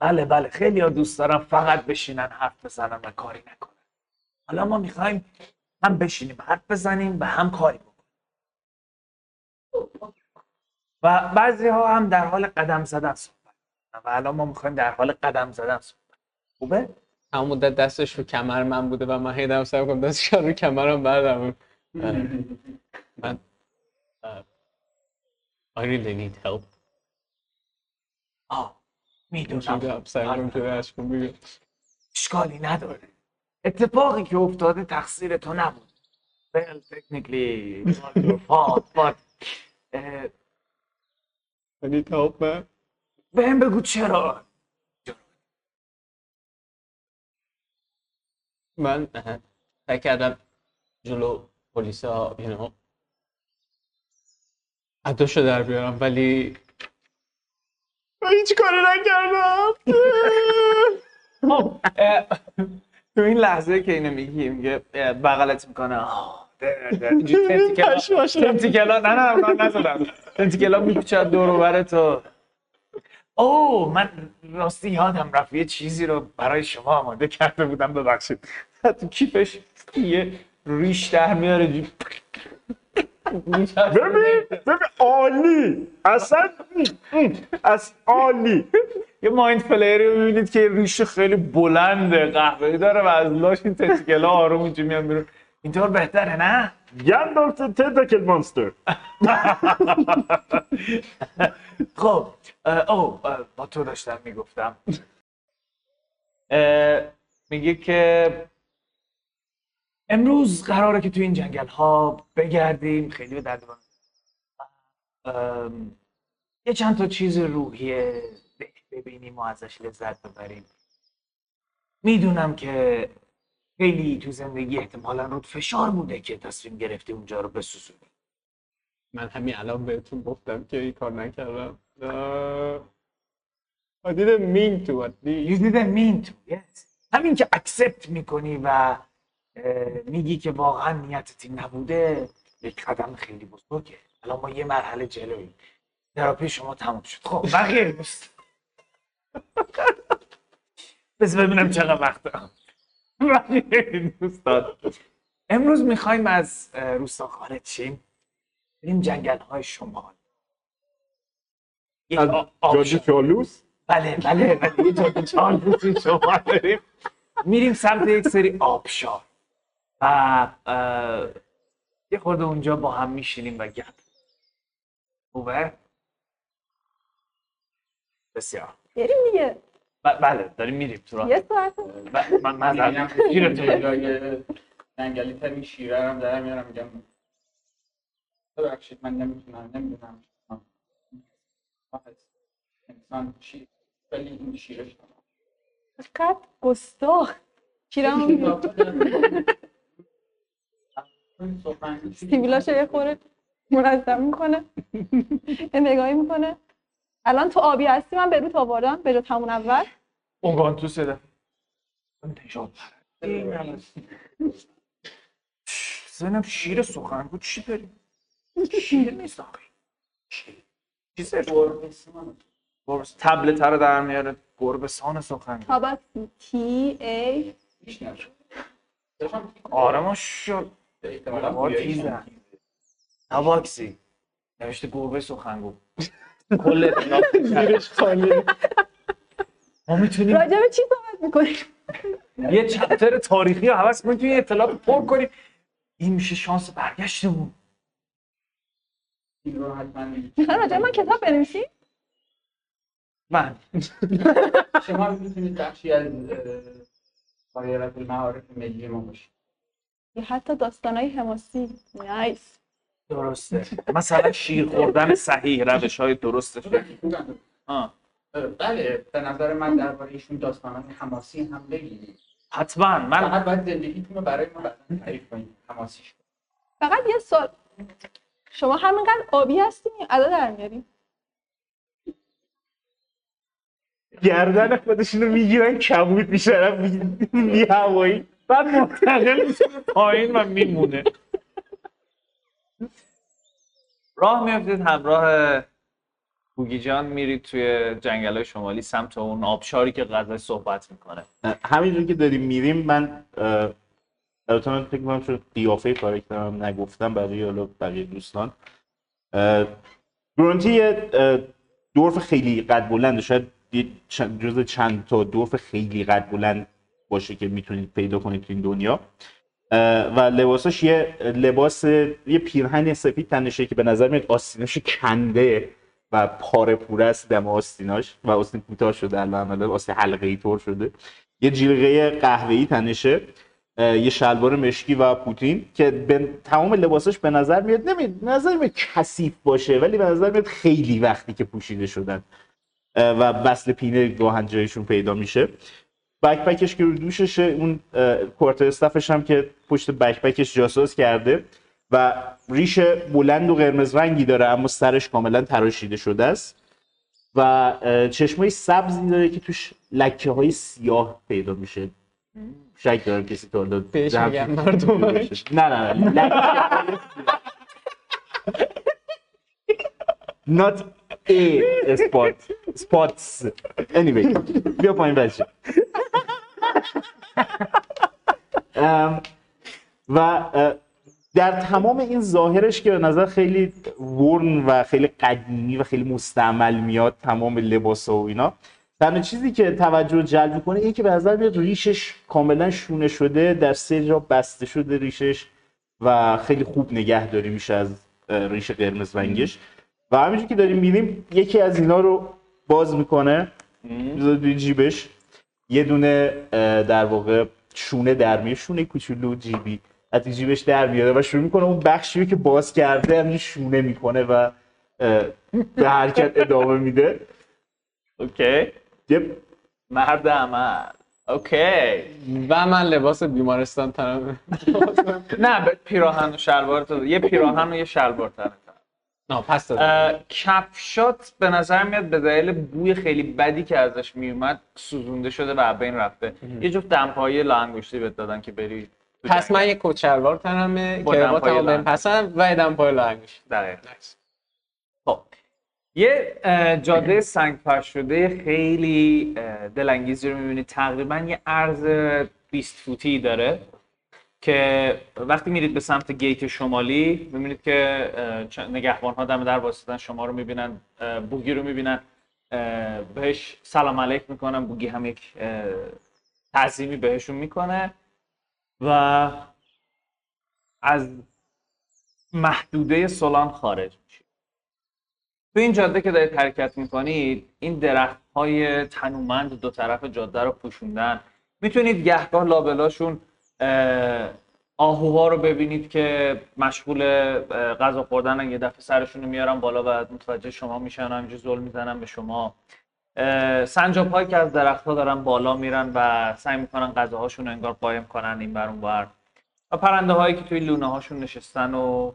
بله بله خیلی ها دوست دارم فقط بشینن حرف بزنن و کاری نکنن. حالا ما می‌خوایم هم بشینیم حرف بزنیم و هم کاری بکنیم. و بعضی ها هم در حال قدم زدن صحبت. و الان ما می‌خوایم در حال قدم زدن صحبت خوبه؟ همون مدت دستش رو کمر من بوده و من هی دارم سعی کنم دستش رو کمرم بردارم من I really need help. آه می‌دونم. بگم اشکالی نداره. اتفاقی که افتاده تقصیر تو نبود. Well technically not your fault but need help man بهم بگو چرا؟ من سعی کردم جلو پلیس ها you know اداشو در بیارم ولی من هیچ کاری نکردم. *laughs* خب، تو این لحظه که اینو میگی میگه بغلت می‌کنه. تنتیکلا نه نه نه نزدم تنتیکلا میپیچد دور و بر تو. اوه من راستی یادم رفت یه چیزی رو برای شما آماده کرده بودم ببخشید. *laughs* تو کیفش یه ریش در میاره جو- ببین ببین عالی. اصلا از عالی. یه مایند فلیری رو می‌بینید که ریش خیلی بلنده قهوه‌ای داره و از لاش این تنتیکلا آروم اینجوری میان بیرون. اینطور بهتره نه؟ گندالف تنتاکل مانستر. *laughs* خب او با تو داشتم می‌گفتم. میگه که امروز قراره که تو این جنگل ها بگردیم خیلی به درد من. ام، یه چند تا چیز روحیه ب- ببینیم و ازش لذت ببریم. می‌دونم که خیلی تو زندگی احتمالا رود فشار بوده که تصمیم گرفتی اونجا رو بسوزونی من همین الان بهتون گفتم که این کار نکردم. I didn't mean to at You least. didn't mean to, yes. همین که اکسپت می‌کنی و میگی که واقعا نیتت این نبوده یک قدم خیلی بزرگه الان ما یه مرحله جلوی تراپی شما تموم شد خب بقیه دوست *laughs* بس ببینم چقدر وقت *laughs* دوستان امروز می‌خوایم از روستا خارج شیم بریم جنگل های شمال. یک از. جاده چالوس؟ بله بله بله یه جاده چهار روزی شما داریم میریم سمت یک سری آبشار. و یه خورده اونجا با هم میشینیم و گپ. خوبه؟ بسیار. بریم دیگه. بله داریم میریم تو راه یه ساعت. ب- من جای جنگلی ترین شیره هم دارم میارم میگم ببخشید من نمی‌تونم نمی‌دونم. انسان چی؟ ولی این شیره شما. چقدر گستاخ. شیرم سیبیلاشو یه خورده منظم می‌کنه. یه نگاهی می‌کنه. الان تو آبی هستی من به رو آوردم به همون اول. اونگان تو سده نشاد زنم شیر سخنگو چی داریم؟ *laughs* شیر نیست آخه. چیزه گربه تبلت رو در میاره. گربسان سخنگو تاباکسی تی ای آره ما شد. تاباکسی نوشته گربه سخنگو کل *laughs* زیرش خالیه ما می‌تونیم راجع به چی صحبت می‌کنیم؟ یه چپتر تاریخی رو حوض کنیم توی اطلاعات پر کنیم. این میشه شانس برگشتمون. این رو حتما می‌خوای راجع من کتاب بنویسی. من. *laughs* شما می‌تونید بخشی از دایره المعارف ملی ما باشید. یا حتی داستانای حماسی. نایس درسته. مثلا شیر خوردن صحیح روش های درستش بله به نظر من درباره ایشون داستانان حماسی هم بگید حتما. من فقط باید زندگیتون رو برای ما تعریف کنید حماسیش فقط یه سال شما همینقدر آبی هستیم یا ادا در میاریم گردن خودشونو می‌گیرن کبود میشن بی هوایی. بعد منتقل میشه. پایین و میمونه. راه میافتید همراه بوگی جان میرید توی جنگل شمالی سمت اون آبشاری که غذای صحبت می‌کنه. همینجور که داریم میریم من البته من فکر کنم چون قیافه کارکترم نگفتم برای حالا بقیه دوستان. گرونتی یه دورف خیلی قد بلنده شاید جز چند تا دورف خیلی قد بلند باشه که می‌تونید پیدا کنید تو این دنیا. و لباساش یه لباس یه پیرهن سفید تنشه که به نظر میاد آستیناش کنده و پاره پوره است دم آستیناش و آستین کوتاه شده الان آستین حلقه ای طور شده. یه جیلقه قهوه‌ای تنشه یه شلوار مشکی و پوتین که به تمام لباساش به نظر میاد نمیاد نظر میاد کثیف باشه ولی به نظر میاد خیلی وقتی که پوشیده شدن و بسل پینه گاهن جایشون پیدا میشه. بکپکش که رو دوششه اون اه، کوارتر استافش هم که پشت بکپکش جاسوس کرده و ریش بلند و قرمز رنگی داره اما سرش کاملا تراشیده شده است. و چشمای سبزی داره که توش لکه های سیاه پیدا میشه. شک دارم کسی تا حالا. نه نه نه. not a spot. Spots. Anyway بیا پایین بچه و در تمام این ظاهرش که به نظر خیلی ورن و خیلی قدیمی و خیلی مستعمل میاد تمام لباس و اینا تنها چیزی که توجه جلب می‌کنه اینه که به نظر میاد ریشش کاملا شونه شده در سه جا بسته شده ریشش و خیلی خوب نگهداری میشه از ریش قرمز رنگش و همینجور که داریم می‌بینیم یکی از اینا رو باز می‌کنه می‌ذاره توی جیبش. یه دونه در واقع شونه در میاره شونه کوچولو جیبی. از جیبش در میاره و شروع می‌کنه اون بخشی رو که باز کرده همین شونه می‌کنه و به حرکت ادامه میده. اوکی. یه مرد عمل اوکی. و من لباس بیمارستان تنم *laughs* نه به پیراهن و شلوار تو یه پیراهن و یه شلوار نه پس کفشات به نظر میاد به دلیل بوی خیلی بدی که ازش میومد سوزونده شده و بین رفته. یه جفت دمپایی لاانگشتی بهت دادن که بری پس. من یک کوچلوار تنمه که دمپایی با تمام. پسند و دم پای لنگش دقیقاً. خب. یه جاده سنگ شده خیلی دلانگیزی رو می‌بینید تقریبا یه عرض 20 فوتی داره. که وقتی میرید به سمت گیت شمالی می‌بینید که نگهبان ها دم در واسطن شما رو می‌بینن بوگی رو می‌بینن بهش سلام علیک می‌کنن بوگی هم یک تعظیمی بهشون می‌کنه و از محدوده سولان خارج میشه تو این جاده که دارید حرکت می‌کنید این درخت های تنومند دو طرف جاده رو پوشوندن. می‌تونید گهگاه لابلاشون آهوها رو ببینید که مشغول غذا خوردن یه دفعه سرشون رو میارن بالا و متوجه شما میشن و همینجور زل می‌زنن به شما. سنجاب هایی که از درخت ها دارن بالا میرن و سعی می‌کنن غذاهاشون رو انگار قایم کنن این بر اون بر و پرنده هایی که توی لونه هاشون نشستن و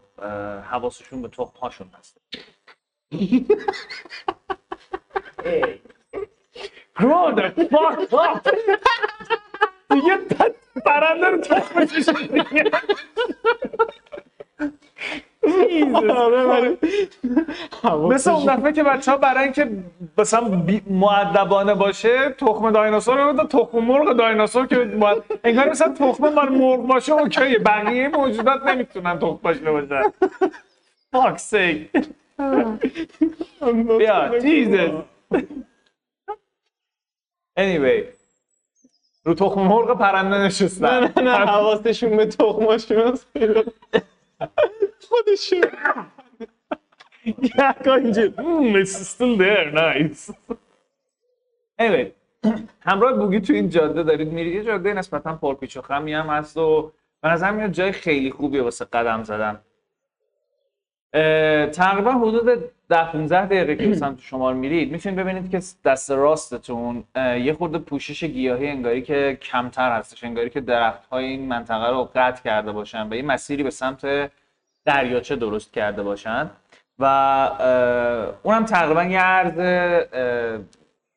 حواسشون به تخم هاشون هست. Grow the fuck up *laughs* دیگه پرنده رو تخمش دیگه مثل اون دفعه که بچه ها برای اینکه مثلا مؤدبانه باشه تخم دایناسور رو تخم مرغ دایناسور که انگار مثلا تخم مال مرغ باشه اوکیه بقیه موجودات نمی‌تونن تخم باشه باشن. Fuck's sake. بیا جیزس anyway. رو تخم مرغ پرنده نشستن. نه نه حواسشون به تخماشون خودشون. یکا اینجا. "Hmm, it's still there. Nice. Anyway همراه بوگی تو این جاده دارید میرید. یه جاده نسبتا پرپیچ و خمی هم هست و به نظر میاد جای خیلی خوبیه واسه قدم زدن. تقریبا حدود ده 15 دقیقه که به سمت شمال میرید می‌تونید ببینید که دست راستتون یه خورده پوشش گیاهی انگاری که کمتر هستش انگاری که درخت های این منطقه رو قطع کرده باشن و یه مسیری به سمت دریاچه درست کرده باشن و اونم تقریبا یه عرض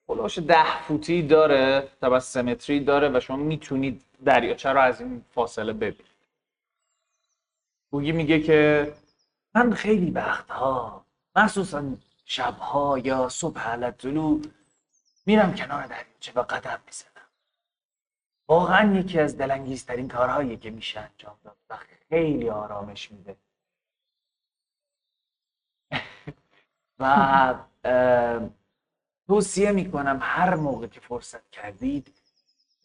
هلوش ده فوتی داره تا سه متری داره و شما می‌تونید دریاچه رو از این فاصله ببینید. بوگی میگه که من خیلی وقتها مخصوصا شبها یا صبح علت طلوع میرم کنار دریاچه و قدم می‌زنم. واقعا یکی از دلانگیزترین کارهایی که میشه انجام داد و خیلی آرامش میده. *laughs* و توصیه می‌کنم هر موقع که فرصت کردید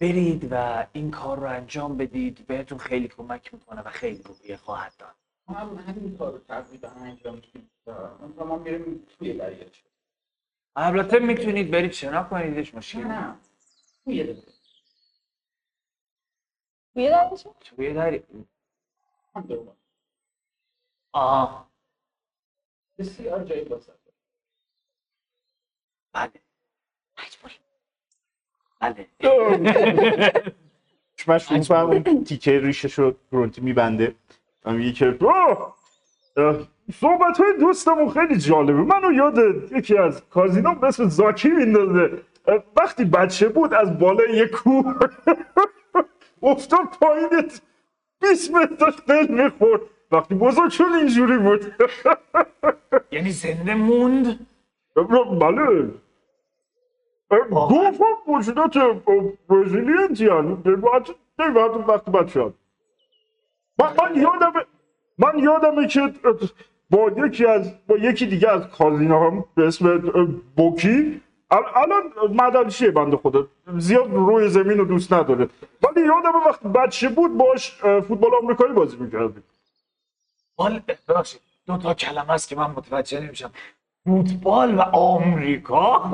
برید و این کار رو انجام بدید. بهتون خیلی کمک می‌کنه و خیلی روحیه خواهد داد. هم همین کار رو تقریبا انجام میدیم. و ما میریم توی دریاچه البته می‌تونید برید شنا کنیدش مشکل نه. توی دریاچه توی دریاچه توی. آه بسیار جایی باسد بله. بله. *laughs* *laughs* من شروع می‌کنم. اون تیکه ریشش رو گرونتی میبنده. و میگه که "آه، اه، صحبت های دوستمون خیلی جالبه. منو یاد یکی از کازینو به اسم زاکی میندازه. وقتی بچه بود از بالای یه کوه *laughs* افتاد پایین 20 متر داشت دل می‌خورد. وقتی بزرگ شد اینجوری بود. *laughs* یعنی زنده موند؟ بله. گفت وجودات برزیلینتی هن. وقتی وقتی بچه. من, من یادم من یادمه که با یکی از با یکی دیگه از کازینه هم به اسم بوکی. ال- الان مدرسیه بنده خدا. زیاد روی زمین رو دوست نداره. ولی یادم وقتی بچه بود باش فوتبال آمریکایی بازی می‌کردیم. فوتبال ببخشید دو تا کلمه است که من متوجه نمیشم. فوتبال و آمریکا؟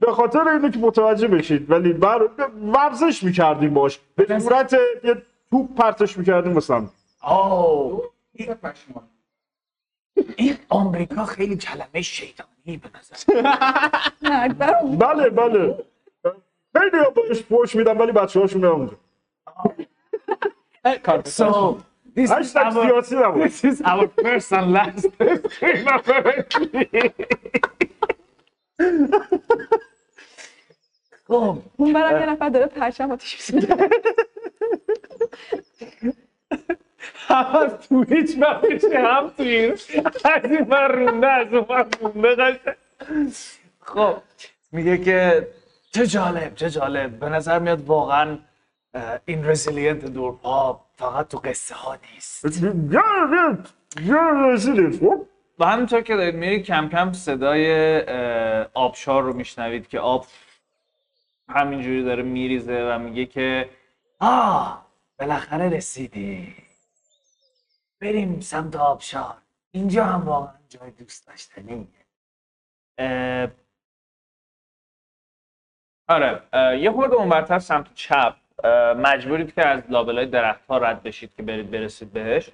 به- خاطر اینه که متوجه بشید ولی بر ورزش می‌کردیم باش. به صورت یه توپ پرتش می‌کردیم مثلا آه. این آمریکا خیلی کلمه شیطانی به نظر *laughs* بله بله. خیلی بهش پوش میدن ولی بچه هاشون اونجا. کار So, this is our, this is our first and last *laughs* *laughs* خب اون برم یه نفر داره پرچم آتیش می‌زنه. هم از تو هیچ بخشه هم تو این از این بر رونده از اون بر رونده. خب میگه که چه جالب چه جالب به نظر میاد واقعا این رزیلینت دورپا فقط تو قصه ها نیست و همینطور که دارید میرید کم کم صدای آبشار رو میشنوید که آب همینجوری داره میریزه و میگه که آه بالاخره رسیدی. بریم سمت آبشار. اینجا هم واقعا جای دوست داشتنیه. آره یه خورده اونورتر سمت چپ. مجبورید که از لابلای درخت ها رد بشید که برید برسید بهش.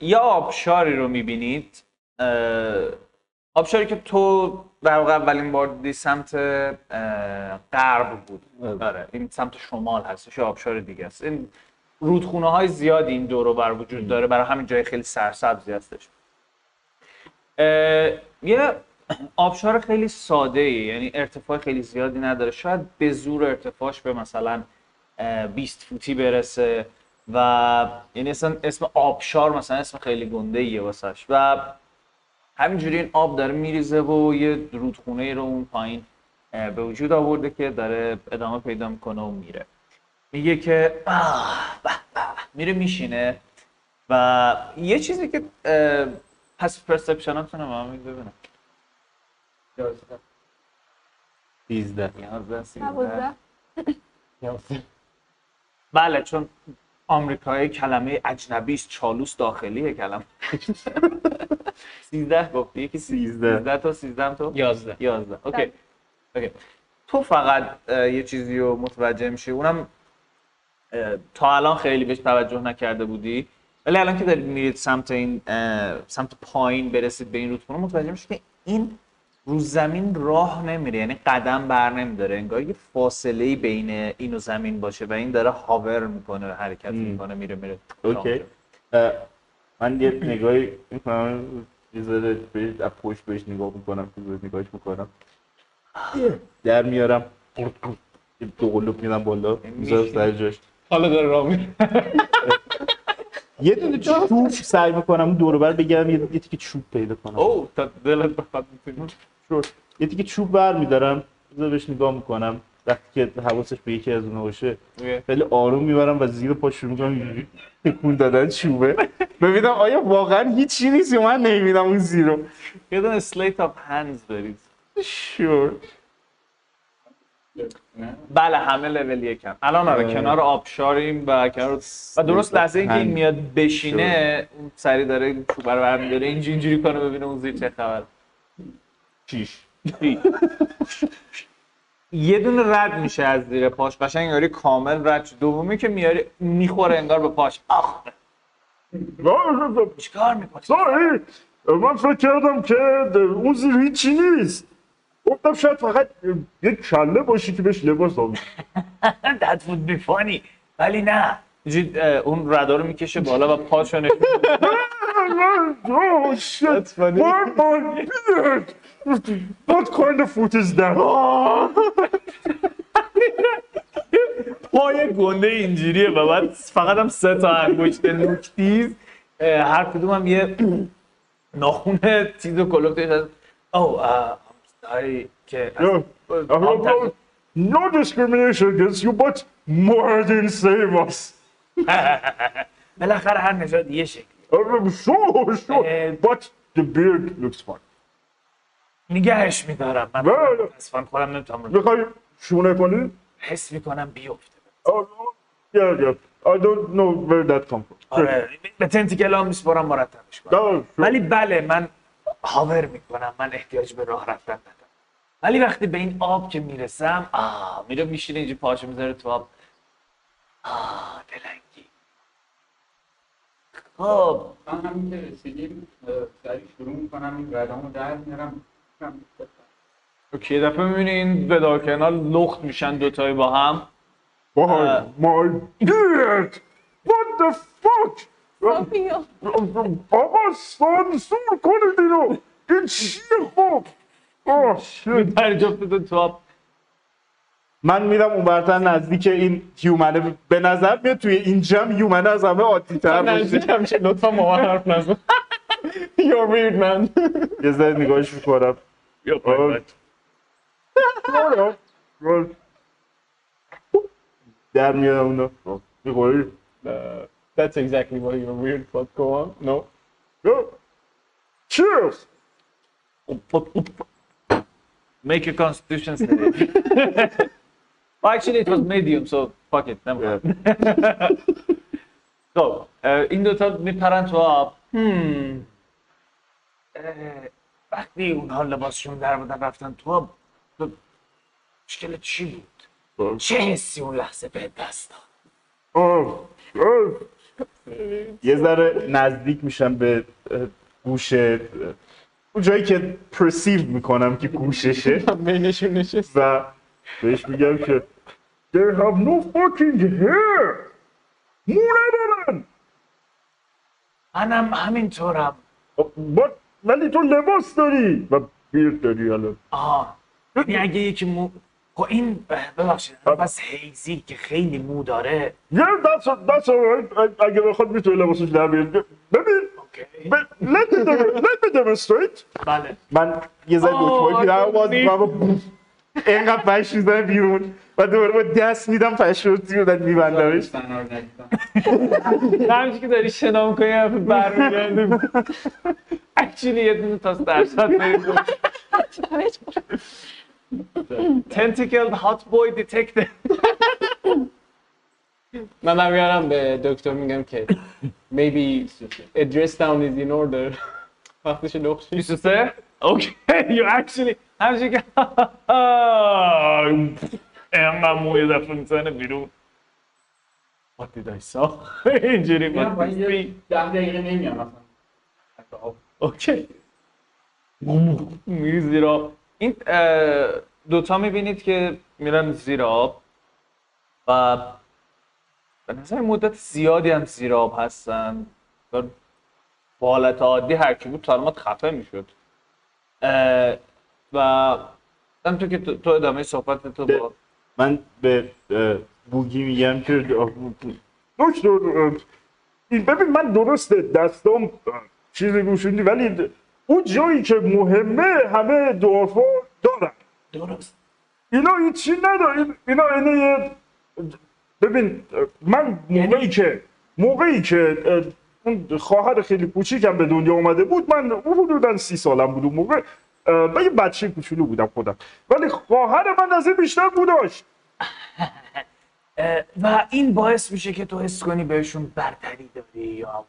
یه آبشاری رو می‌بینید. آبشاری که تو در واقع اولین بار دیدی سمت غرب بود. آره این سمت شمال هستش آبشار دیگه است. این رودخونه های زیادی این دور و بر وجود داره برای همین جای خیلی سرسبزی هستش. یه آبشار خیلی ساده ای یعنی ارتفاع خیلی زیادی نداره. شاید به زور ارتفاعش به مثلا اه، 20 فوتی برسه و یعنی اصلا اسم آبشار مثلا اسم خیلی گنده ایه واسش. و همینجوری این آب داره میریزه و یه رودخونه رو اون پایین به وجود آورده که داره ادامه پیدا می‌کنه و میره. میگه که آه به به میره میشینه و یه چیزی که پس پرسپشناتون رو من ببینم. 13 11 دوازده. 13 بله چون آمریکایی کلمه اجنبی است چالوس داخلیه کلمه. 13 گفتی؟ یکی 13. 13 تا 13 تو 11 11 اوکی. اوکی. تو فقط یه چیزی رو متوجه میشی. اونم تا الان خیلی بهش توجه نکرده بودی. ولی الان که دارید میرید سمت این سمت پایین برسید به این رودخونه متوجه میشید که این رو زمین راه نمیره یعنی قدم بر نمیداره انگار یه فاصله بین این و زمین باشه و این داره هاور می‌کنه حرکت می‌کنه میره میره. اوکی. من یه نگاهی می‌کنم یه ذره از پشت بهش نگاه می‌کنم که بهش نگاهش می‌کنم. در میارم. یه دو قلوب میدم بالا. می‌ذارم سر جاش. حالا داره راه میره. *laughs* یه دونه چوب سعی می‌کنم اون دور و بر بگیرم یه یه تیکه چوب پیدا کنم. او تا دلت بخواد می‌تونی. شور. یه تیکه چوب بر میدارم بذار بهش نگاه می‌کنم. وقتی که حواسش به یکی از اونها باشه. خیلی آروم می‌برم و زیر پا شروع می‌کنم تکون دادن چوبه. ببینم آیا واقعا هیچی نیست یا من نمی‌بینم اون زیرو. یه دونه sleight of hands برید. sure. بله همه لول یکم. الان آره. کنار آبشاریم و کنار و درست لحظه اینکه این. میاد بشینه اون سری داره چوبه رو برمیداره. اینجوری کنه ببینه اون زیر چه خبر چیش *laughs* یه دونه رد میشه از زیر پاش. قشنگ انگاری کامل رد شد. دومی که میاری می‌خوره انگار به پاش. آخ. چیکار می‌کنی؟ من فکر کردم که اون زیر هیچی نیست. گفتم شاید فقط یک کله باشی که بهش لباس آویزی *laughs* That would be funny. ولی نه. اون ردا رو می‌کشه بالا و پاشو نشون میده. *laughs* Oh shit! Why my beard? What kind of foot is that? پای گنده اینجوریه و بعد فقط هم سه تا انگشت نوکتیز هر کدوم هم یه ناخون چیز و کلوفتش هست او ساری که. Uh, no, discrimination against you, but more than save us. بالاخره هر نژاد یه شکلی Uh, sure, sure. But the beard looks fine. نگهش میدارم من بله. متاسفانه خودم نمی‌تونم رو می‌خوای شونه کنی؟ حس می‌کنم بیفته yeah, yeah. I don't know where that come from. آره به تنتیکلا میسپارم مرتبش کنم. ولی بله من هاور می‌کنم من احتیاج به راه رفتن ندارم ولی وقتی به این آب که می‌رسم آه میره میشینه اینجا پاشو می‌ذاره تو آب آه دلنگی خب. من همین که رسیدیم سریع شروع می‌کنم این ردامو در میارم. اوکی یه دفعه می‌بینی این ودا کنار لخت میشن دوتایی با هم؟ Uh, my beard! What the fuck? رافیو آقا سانسور کنید اینو. این چیه خب؟ آه شit میپری جفتتون تو آب. من میرم اون برتر نزدیک این هیومنه به نظر میاد توی این جمع هیومنه از همه عادی تر باشه. نزدیک همیشه لطفا من حرف نزن. *laughs* You're weird man. یه ذره نگاهش می‌کنم. در میارم اونو. می‌خوری؟ Uh, That's exactly why you're weird but go on. No. Yeah. Cheers! Make a constitution save. *laughs* oh, actually, it was medium, so fuck it. Never mind. خب این دوتا میپرن تو آب هم. وقتی اونها لباسشون در بودن رفتن تو آب مشکل چی بود؟ چه حسی اون لحظه به دست داد؟ یه ذره نزدیک میشم به گوش اون جایی که پرسیو می‌کنم که گوششه *laughs* و بهش میگم که They have no fucking hair! مو ندارن! منم همینطورم. But ولی تو لباس داری. و بیرد داری الان آه. یعنی اگه یکی مو خب این ببخشید پس هیزی که خیلی مو داره. Yeah, that's, that's alright. ا- اگه بخواد می‌تونه لباسش در بیاره. ببین let me, dem- let me demonstrate. بله. من یه ذره دکمه پیرم باز اینقدر پش می‌زنه بیرون و دوباره با دست میدم پش رو زیادت میبندمش. *laughs* همچی که داری شنا می‌کنی حرف برمیگرده اکچولی یه دونه تاس درصد تنتیکل هات بوی دیتکتر من برمیگردم به دکتر میگم که maybe a dress down is in order. وقتش لخشی 23 اوکی یو اکچولی همچی که اینقدر موی دفعه می‌زنه بیرون What did I saw اینجوری با این بود یه ده دقیقه نمیام مثلا اوکی میری زیر آب این دوتا می‌بینید که میرن زیر آب و به نظر مدت زیادی هم زیر آب هستن. و حالت عادی هر کی بود تارمات خفه می‌شد. و همونطور که تو ادامه صحبت تو با من به بوگی میگم که دکتر ببین من درسته دستام اه، چیزی گوشوندی ولی اون جایی که مهمه همه دورفا دارن. درست. اینا هیچی نداره اینا اینه ببین من موقعی که موقعی که اون خواهر خیلی کوچیکم به دنیا اومده بود من حدودا سی سالم بود اون موقع. من یه بچه کوچولو بودم خودم ولی خواهر من از این بیشتر بوداش *laughs* و این باعث میشه که تو حس کنی بهشون برتری داری یا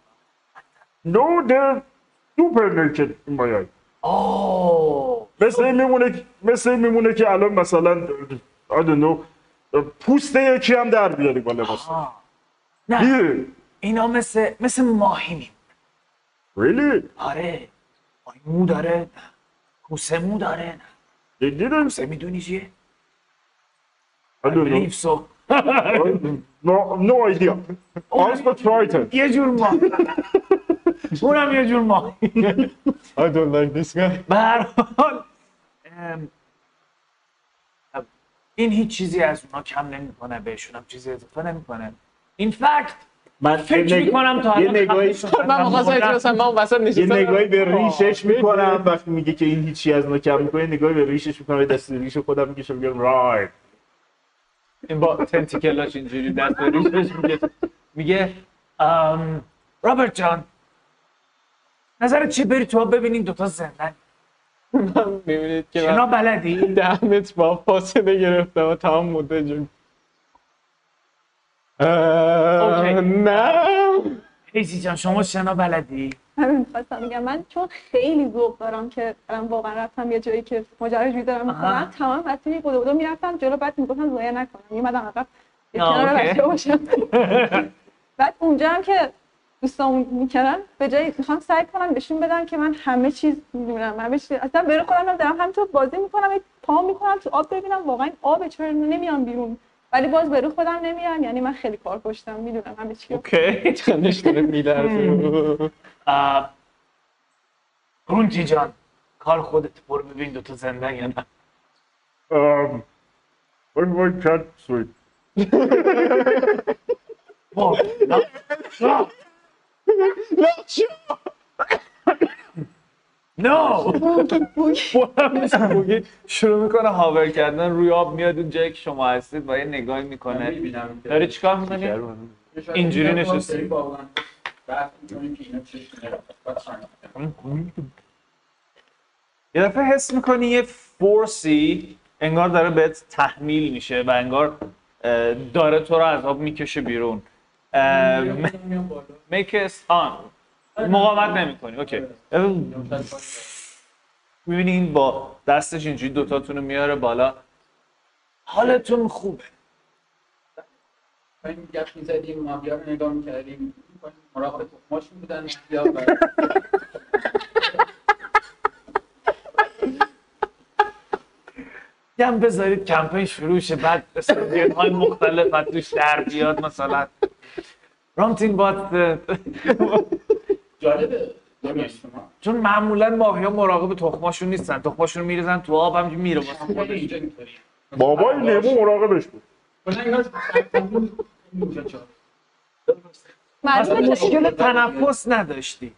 naked in my eye. آه مثل این میمونه مثل این میمونه که الان مثلا I don't know پوست یکی هم در بیاری با لباس. نه. اینا مثل مثل ماهی می Really? آره ماهی مو داره نه کوسه مو داره نه They didn't? کوسه می‌دونی چیه؟ I don't know. بلیف سو No, no idea. یه جور ماهی اونم یه جور ماهی I don't like this guy به هر حال ام، این هیچ چیزی از اونا کم نمی‌کنه بهشون هم چیزی اضافه نمی‌کنه این فکت من فکر یه نگ- می‌کنم تا یه الان نگاهی من اجراسم من وسط یه نشستم. نگاهی به ریشش می‌کنم. وقتی میگه که این هیچی از ما کم می‌کنه نگاهی به ریشش می‌کنم. دست ریش خودم می‌کشم میگم رایت این با تنتیکلاش اینجوری دست به ریشش میگه. میگه ام، رابرت جان نظرت چی بری تو ببینین دوتا زندن؟ *laughs* می‌بینید که شنا من بلدی؟ ده متر با فاصله گرفتم و تمام مدت. نه. ایزی جان شما شنا بلدی؟ همین می‌خواستم بگم من چون خیلی ذوق دارم که الان واقعا رفتم یه جایی که ماجراجویی دارم آها. می‌کنم تمام وقتی بودو بودو می‌رفتم جلو بعد می‌گفتم ضایع نکنم. میمدم عقب کنار. بچه باشم. بعد اونجا هم که دوستان می‌کنن به جای می‌خوام سعی کنم نشون بدم که من همه چیز می‌دونم همه چیز. اصلا برای خودم هم دارم همینطور بازی می‌کنم پا می‌کنم تو آب ببینم واقعا این آب چرا نمیام بیرون. ولی باز برای خودم نمیام یعنی من خیلی کار پشتم می‌دونم همه چی رو. اوکی تنش داره میلرزه اه، رونتی جان کار خودت برو ببین دوتا زندن یا نه Um, what my cat sweet. با نه. نو بوگی *laughs* *laughs* شروع می‌کنه هاور کردن روی آب میاد اون جایی که شما هستید و یه نگاهی می‌کنه. داری چیکار می‌کنی؟ اینجوری نشستی. یه دفعه حس می‌کنی یه force ی انگار داره بهت تحمیل میشه و انگار داره تو رو از آب می‌کشه بیرون. میکس آن مقاومت نمی‌کنی. okay. می‌بینی این با دستش اینجوری دوتاتون رو میاره بالا. حالتون خوبه. این گپ می‌زدیم مافیا رو نگاه می‌کردیم. مراقب تخماشون بودن و هم بذارید کمپین شروع شه بعد استراتژی های مختلف توش در بیاد مثلا. رامتین بات جالبه. شما چون معمولا ماهیا مراقب تخماشون نیستن. تخماشون میریزن تو آب همینجوری میره. واسه شمپین خودش اینجا اینطوری بابای لیمو مراقبش بود. اصلا معلومه مشکل تنفس نداشتی.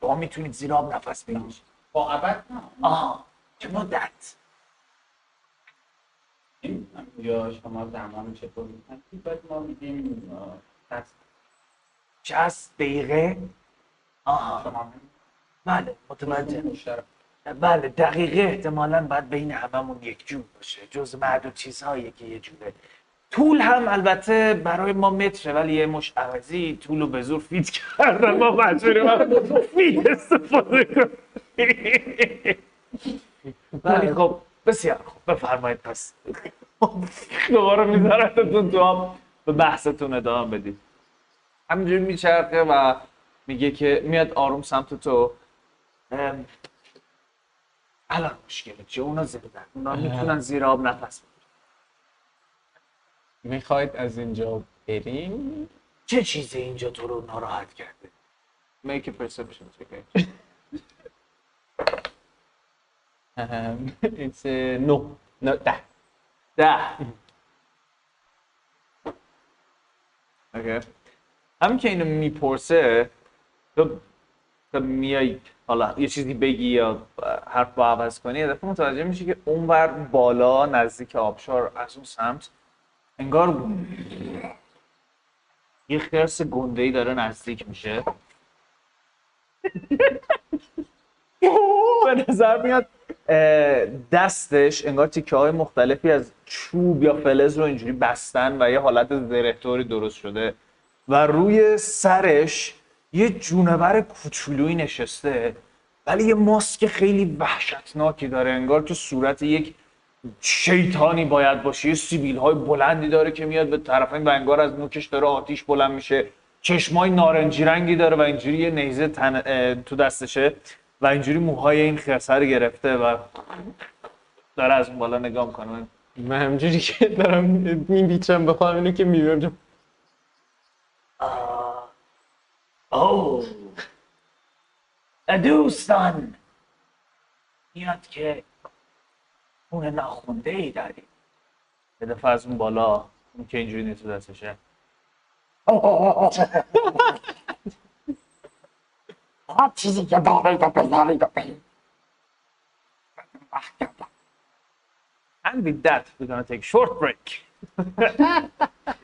با می‌تونید زیر آب نفس بکشید. با ابد نه. آها چه مدت؟ یا شما زمان چطور می‌کنید؟ بعد ما میگیم آه، دست 60 دقیقه؟ آها بله متوجه بله دقیقه احتمالا باید بین هممون یک جور باشه جز معدود چیزهایی که یه جوره. طول هم البته برای ما متره ولی یه مش عوضی طول رو به زور فیت کردن ما مجبوریم فیت استفاده کنیم ولی خب بسیار خوب. بفرمایید پس. دوباره میذارتتون تو هم به بحثتون ادامه بدید همینجوری میچرخه و میگه که میاد آروم سمت تو. الان مشکل چیه اونا زندن؟ اونا می‌تونن زیر آب نفس بکشن. می‌خواید از اینجا بریم؟ چه چیزی اینجا تو رو ناراحت کرده؟ Make a perception check. ام، it's a no. No ده. ده. اوکی همین که اینو می‌پرسه تو تو میای حالا یه چیزی بگی یا حرف با عوض کنی یه دفعه متوجه میشی که اونور بالا نزدیک آبشار از اون سمت انگار یه خرس گنده ای داره نزدیک میشه. به نظر میاد دستش انگار تیکه های مختلفی از چوب یا فلز رو اینجوری بستن و یه حالت زرهتوری درست شده. و روی سرش یه جونور کوچولویی نشسته ولی یه ماسک خیلی وحشتناکی داره انگار که صورت یک شیطانی باید باشه. یه سیبیل های بلندی داره که میاد به طرفین و انگار از نوکش داره آتیش بلند میشه. چشمای نارنجی رنگی داره و اینجوری یه نیزه تن... تو دستشه و اینجوری موهای این خرسه رو گرفته و داره از اون بالا نگاه می‌کنه. من همجوری که دارم میبیچم بخوام اینو که می‌بینم اوه دوستان میاد که خون ناخونده ای داری یه دفعه از اون بالا اون که اینجوری نیست دستشه. هر چیزی که دارید و بذارید و برید And with that, we're gonna take a short break. *laughs*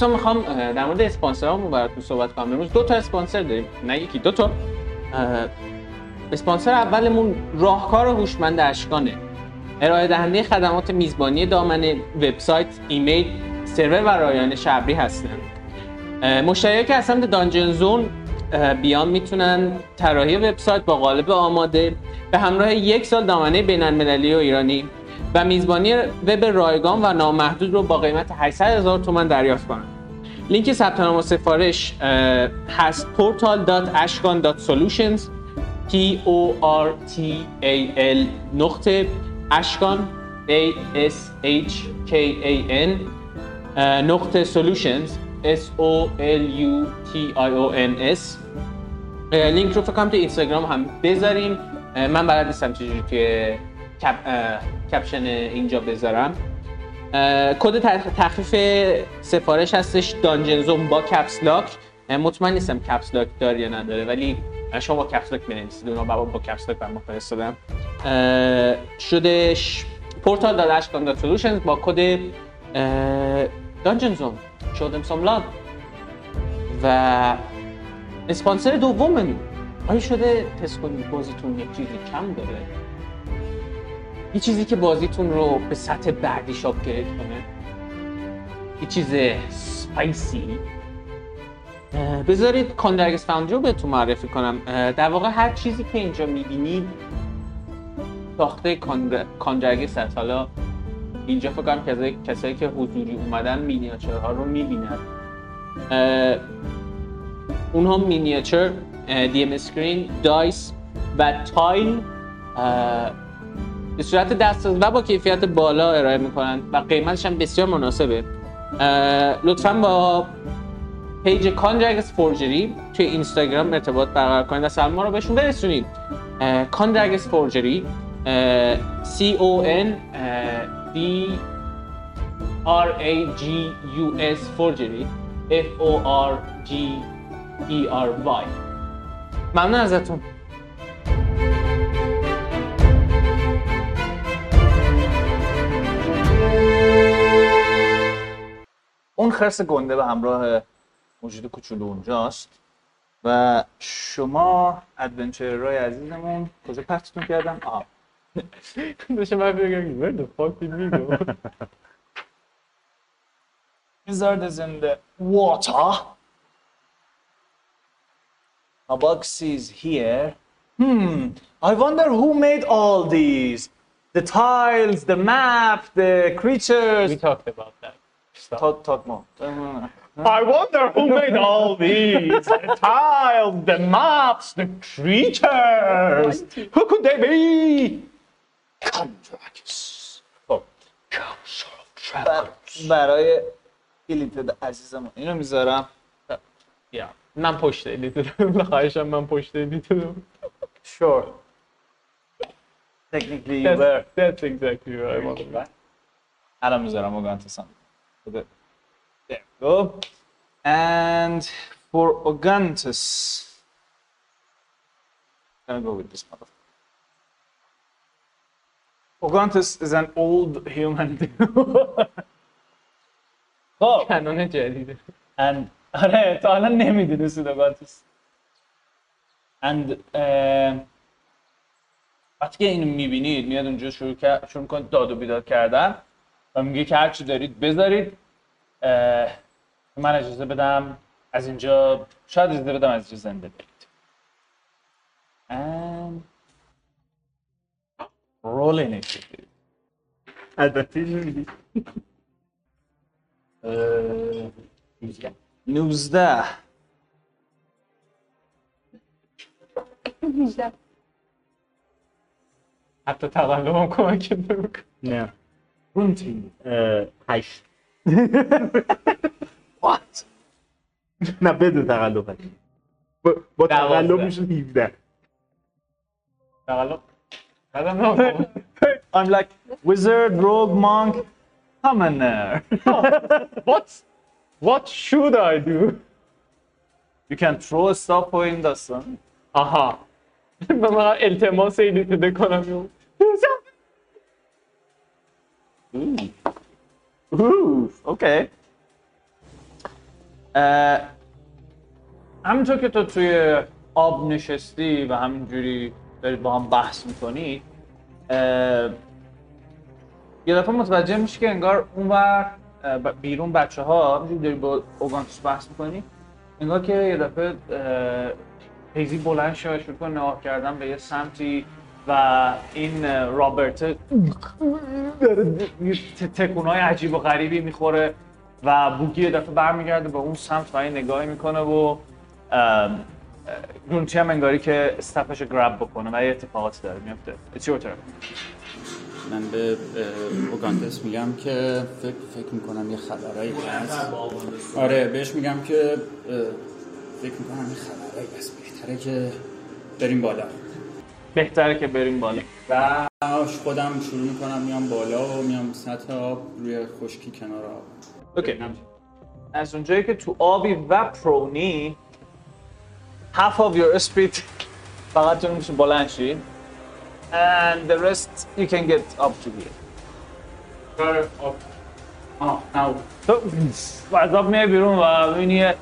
دوستان می‌خوام در مورد اسپانسرامون براتون صحبت کنم. امروز دو تا اسپانسر داریم. نه یکی دو تا. اسپانسر اولمون راهکار هوشمند اشکانه. ارائه دهنده خدمات میزبانی دامنه وبسایت ایمیل سرور و رایانه شبری هستن مشتریایی که از سمت دانجن زون بیان می‌تونن طراحی وبسایت با قالب آماده به همراه یک سال دامنه بین المللی و ایرانی و میزبانی وب رایگان و نامحدود رو با قیمت 800 هزار تومن دریافت کنن. لینک ثبت نام و سفارش هست. portal.ashkan.solutions p o r t a l نقطه اشکان a s h k a n نقطه solutions s o l u t i o n s. لینک رو فکر کنم تو اینستاگرام هم بذاریم. من بلد نیستم چجوری توی کپشن اینجا بذارم. کد تخ- تخفیف سفارش هستش دانجن زون با کپس لاک. مطمئن نیستم کپس لاک داره یا نداره ولی شما با کپس لاک بنویسید. اونا با با کپس لاک برام فرستادم شدش پورتال داد اشکان سولوشنز با کد دانجن زون شدم سام لاد و اسپانسر دوممون. آیا شده کنید؟ بازیتون یک چیزی کم داره؟ یه چیزی که بازیتون رو به سطح بعدیش upgrade کنه. یه چیز spicy بذارید کاندرگس Foundry رو بهتون معرفی کنم. در واقع هر چیزی که اینجا می‌بینید ساخته کاندرگس هست حالا اینجا فکر کنم کسایی, که حضوری اومدن مینیاتورها رو می‌بینن. اونها مینیاتور DM screen dice و tile به صورت دستساز و با کیفیت بالا ارائه می‌کنن و قیمتش هم بسیار مناسبه. لطفا با پیج کاندرگس فورجری توی اینستاگرام ارتباط برقرار کنید و سلام ما رو بهشون برسونید. کاندرگس فورجری C O N D R A G U S forgery F O R G E R Y. ممنون ازتون. اون خرس گنده به همراه موجود کوچولو اونجاست و شما ادونچررای عزیزمون کجا پرتتون کردم؟ آها *laughs* داشتم من بگم where the fuck did we go *laughs* Wizard is in the water. Tabaxi is here. Hmm, I wonder who made all these. The tiles, the map, the creatures. we talked about that Talk, talk more. I wonder who made all these the tiles the maps the creatures who could they be خب. بر- برای ایلیتد عزیزمون اینو می‌ذارم یا من پشت دادم خواهشم من پشت دادم Sure. Technically you were. That's, that's exactly what I wanted. الان میذارم اوگانتسم There we go. And for Ogantus, I'm gonna go with this mother. Ogantus is an old human. خب کانون جدیده and آره تا حالا نمیدونستید اوگانتوس and اه، وقتی که اینو می‌بینید میاد اونجا شروع کرد شروع می‌کنه داد و بیداد کردن و میگه که هرچی دارید بذارید. من اجازه بدم از اینجا شاید اجازه بدم از اینجا زنده برید. And roll initiative البته 19 18 حتی تقلبم کمک نمی‌کنه نه Grunting. اه، هشت What? نه بدون تقلب هشت با, با دوازده. تقلب میشه 17 تقلب قدم نمی‌کنم I'm like wizard, rogue, monk, commoner. *laughs* What? What should I do? You can throw stuff in the sun. آها من فقط التماس ایدیت کنم Ooh, okay. اه، همینطور که تو توی آب نشستی و همینجوری دارید با هم بحث می‌کنید یه دفعه متوجه میشه که انگار اونور بیرون بچه ها داری با اوگانتوس بحث می‌کنی انگار که یه دفعه اه، هیزی بلند شروع کنه نگاه کردن به یه سمتی و این رابرت داره تکونای عجیب و غریبی می‌خوره و بوگی یه دفعه برمیگرده به اون سمت و این نگاهی می‌کنه و گرونچی هم انگاری که استفش گراب بکنه و یه اتفاقاتی داره میفته turn. من به اه، اوگانتس میگم که فکر, فکر می‌کنم یه خبرایی هست. آره بهش میگم که فکر می‌کنم یه خبرایی هست. بهتره که بریم بالا. بهتره که بریم بالا. و خودم شروع می‌کنم میام بالا و میام سطح آب روی خشکی کنار آب. اوکی. از اونجایی که تو آبی و پرونی half of your speed فقط تو میشه بلند شی. And the rest you can get up to here. آه نه. تو از آب میای بیرون و می‌بینی یه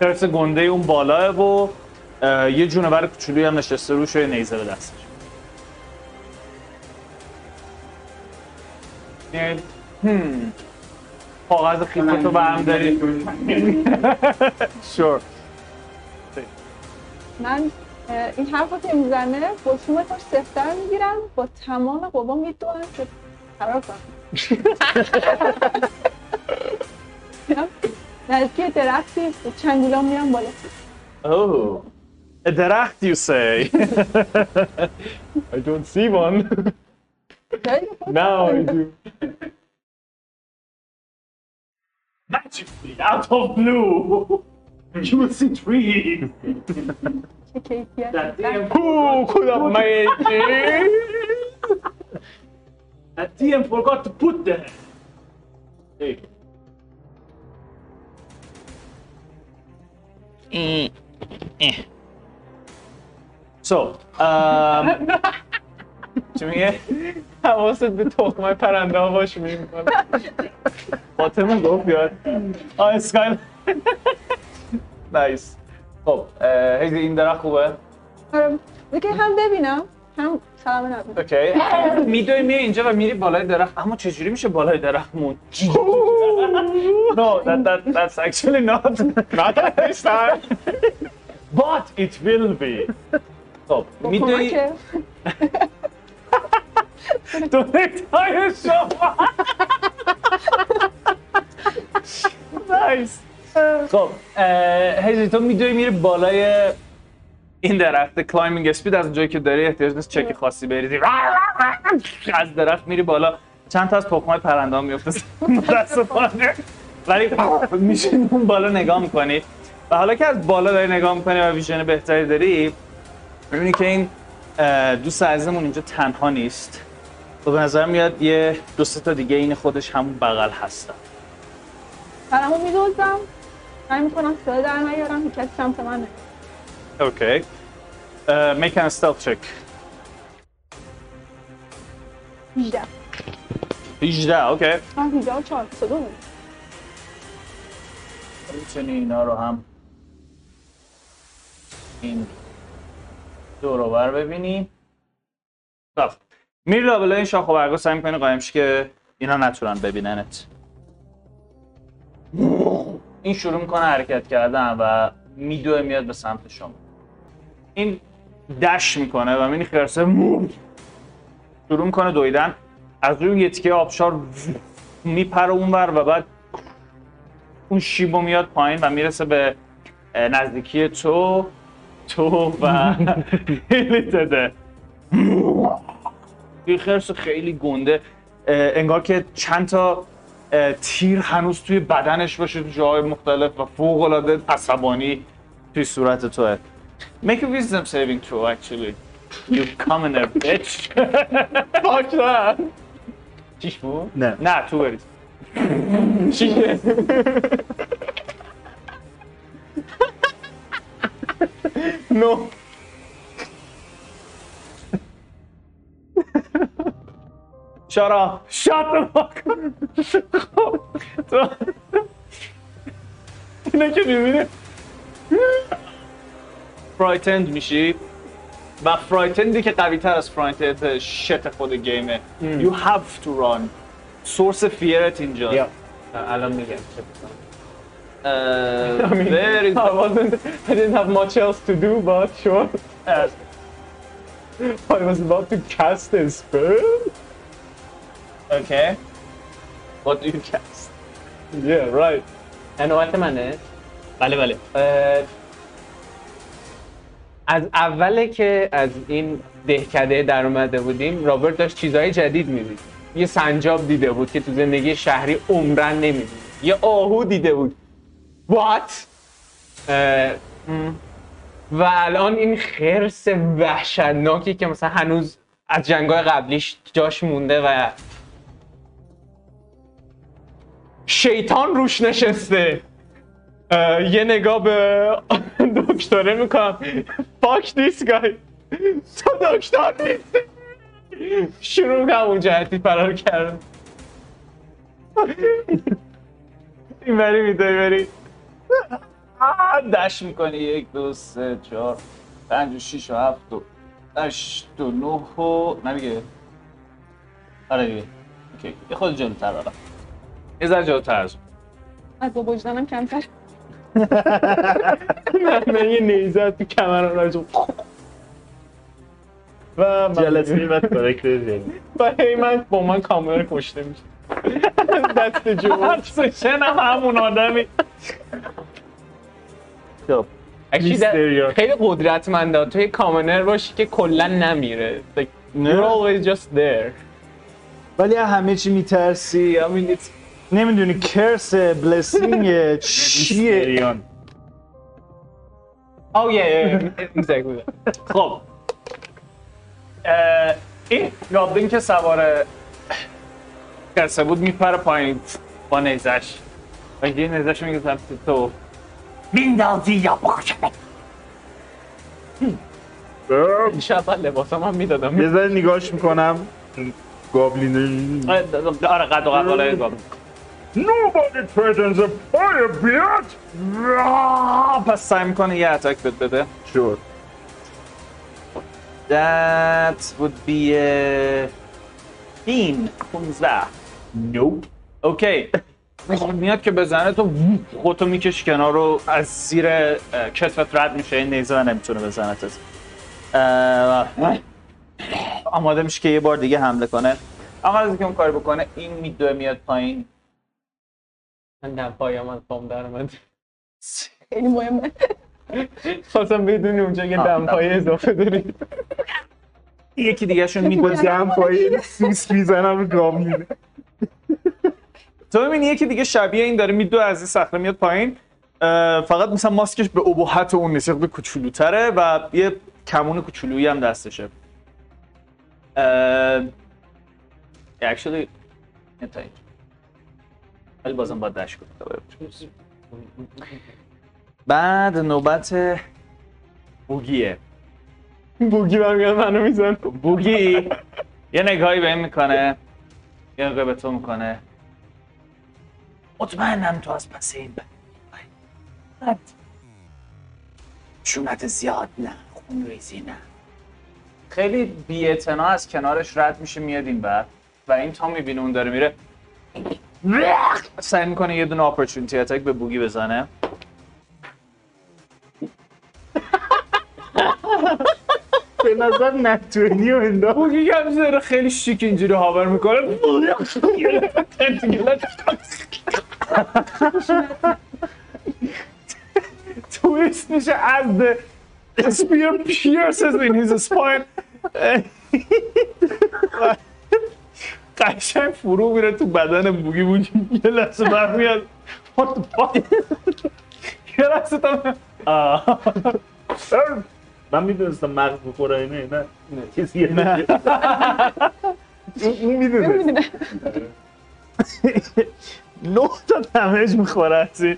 ترس گنده اون بالاه و یه جونور کوچولویی هم نشسته روش و یه نیزه به دستش هم کاغذ خیفتو برم داری. *laughs* شور من این حرف که می‌زنه با شومتون سفتر می‌گیرم با تمام قوا می‌دونم که فرار کنم *laughs* نزدیک درختی با چنگولام میرم بالا. Oh, A daracht, you say? *laughs* I don't see one. *laughs* now I do. Magically, out of blue, you will see trees. Okay, yeah. That DM Who could have made it? that DM forgot to put them. Hey. Mm. Eh. eh. So, um, *laughs* چی میگه؟ حواست به تخمه پرنده ها باش می‌کنه فاطمه گفت بیاد. آه اسکایل. نایس خب اه، هیزی این درخت خوبه؟ آره. دیگه هم ببینم. هم سلام نبینم اوکی. *laughs* میدوی میای اینجا و میری بالای درخت. اما چجوری میشه بالای درخت مون *laughs* no that, that, that's actually not not at this time. But it will be. خب میدوی کمکه *laughs* دونکتای شما. nice خب هیزی تو میدوی میری بالای این درخت climbing speed از اونجایی که داری احتیاج نیست چک خاصی بریزی. از درخت میری بالا. چند تا از تخمای پرنده ها میفته متاسفانه. ولی میشین اون بالا نگاه می‌کنی. و حالا که از بالا داری نگاه می‌کنی و vision بهتری داری می‌بینی که این دوست عزیزمون اینجا تنها نیست. و به نظر میاد یه دو سه تا دیگه این خودش همون بغل هستن. برامو میدوزم سعی می‌کنم صدا در نیارم که کسی سمت من. okay. make an check. 18 18 okay. آه 18 و 4 صدا نیست. می‌تونی اینا رو هم این دور و بر ببینی خب میری لابلای این شاخ و برگا سعی می‌کنی قایم که اینا نتونن ببیننت. این شروع می‌کنه حرکت کردن و میدوه میاد به سمت شما. این دش می‌کنه و می‌بینی خرسه شروع می‌کنه دویدن. از روی یه تیکه آبشار میپره اونور و بعد اون شیبو میاد پایین و می‌رسه به نزدیکی تو. تو و خیلی تده یه خرس خیلی گنده. انگار که چند تا تیر هنوز توی بدنش باشه تو جاهای مختلف و فوق العاده عصبانی توی صورت توه. Make a wisdom saving throw actually. You commoner bitch. Fuck that. چیش بود؟ نه. نه تو برید نو Shut up. Shut the fuck up. خب تو اینه که می‌بینی فرایتند میشی و فرایتندی که قوی تر از فرایتند شت خود گیمه You have to run. سورس فیرت اینجا الان میگم. چه. Uh, I mean, there is *laughs* I wasn't, I didn't have much else to do, but sure. *laughs* I was about to cast a spell. Okay. What do you cast? Yeah, right. نوبت منه بله بله از اوله که از این دهکده در اومده بودیم رابرت داشت چیزهای جدید می‌دید یه سنجاب دیده بود که تو زندگی شهری عمرن نمی‌دید یه آهو دیده بود What? و الان این خرس وحشتناکی که مثلا هنوز از جنگای قبلیش جاش مونده و شیطان روش نشسته. یه نگاه به دکتره می‌کنم. فاک دیس گای تو دکتر نیستی. شروع کنم اون جهتی فرار کردم این بری میدوی بری. آه، دش می‌کنی. یک دو سه چهار پنج و شیش و هفت و هشت و نه و نمیگه آره دیگه. اوکی یه خود جلوتر برم یه ذره جلوتر. از. از با وجدانم کمتر. *laughs* من من یه نیزه تو کمرم راجع و من جلسه بعد کارکتر و هی من با من کامل کشته میشه. دست جو سشن هم همون آدمی. خب. Actually, that- میستریو. خیلی قدرتمنده. تو یه کامنر باشی که کلا نمیره. Like, you're always just there. ولی همه چی میترسی. همین نمی‌دونی کرس بلسینگ چیه؟ Oh yeah, yeah, yeah. exactly. *laughs* خب. این گابلین که سوار خرسه بود میپره پایین. با نیزش. و یه نیزش میگه سمت تو میندازی یا بخشمه خب، شاید لباسم هم می‌دادم. یه ذره نگاهش می‌کنم. گابلین. آره قد و قواره گام Nobody threatens a fire beard! پس سعی می‌کنه یه attack بهت بده. شد That would be a 15 15 nope okay میاد که بزنه تو خودتو می‌کشی کنار رو از زیر کتفت رد میشه. این نیزه و نمی‌تونه بزنتت آماده میشه که یه بار دیگه حمله کنه. اما از اینکه اون کار بکنه این میدوه میاد پایین. من دمپایم از پام در اومد. خیلی مهمه. خواستم بدونی اونجا یه آه، دمپای اضافه داری یکی دیگه شون دم پایی سوس می‌زنم رو گابلین تو می‌بینی یکی دیگه شبیه این داره میدوه از این صخره میاد پایین. فقط مثلا ماسکش به ابهت اون نیست به کوچولوتره و یه کمون کوچولویی هم دستشه. انتا اینجا. ولی بازم باید دشت کنم بعد نوبت بوگیه. بوگی برمیاد منو میزن بوگی یه نگاهی به این می‌کنه یه نگاهی به تو می‌کنه. مطمئنم تو از پس این بعد شونت زیاد نه خون ریزی نه. خیلی بی از کنارش رد میشه میاد این بر و این تا می‌بینه اون داره میره. سعی می‌کنه یه دونه اپورتونیتی اتک به بوگی بزنه. *laughs* به نظر نتونی و انداخت بوگی هم داره خیلی شیک اینجوری هاور می‌کنه. تویست میشه از the spear pierces in his spine. قشنگ فرو میره تو بدن بوگی بوگی. یه لحظه برمیاد. What the fuck? یه لحظه تا. من می‌دونستم مغز بخوره اینه نه. کسی نه. اون می‌دونه. *laughs* نه تا damage می‌خوره از این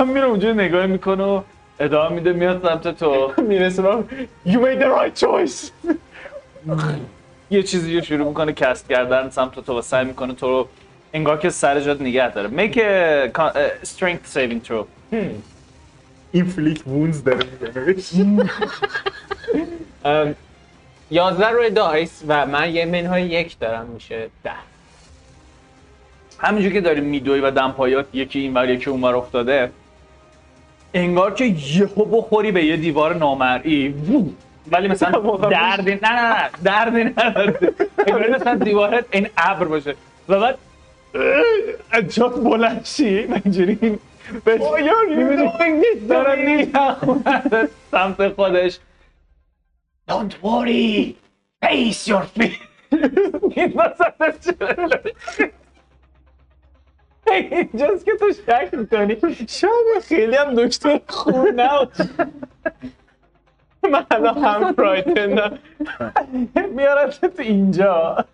من میره اونجا نگاه می‌کنه و ادامه میده میاد سمت تو. می‌رسه من You made the right choice. یه چیزی رو شروع می‌کنه cast کردن سمت تو و سعی می‌کنه تو رو انگار که سر جات نگه داره. Make a strength saving throw. inflict wounds داره می‌زنه ام، 11 روی dice و من یه منهای یک دارم میشه ده. همینجور که داری میدوی و دمپایات یکی این ور یکی اون ور افتاده انگار که یهو بخوری به یه دیوار نامرئی. ولی مثلا *laughs* دردی نه نه نه دردی نداره. انگار مثلا دیوارت این ابر باشه. و بعد از جات بلند شی و اینجوری به داره میچرخونه سمت خودش. Don't worry. Face your fear این وسط چه اینجاست که تو شک می‌کنی. شاید خیلی هم دکتر خوب نباشه من الان هم فرایتن میارد تو اینجا.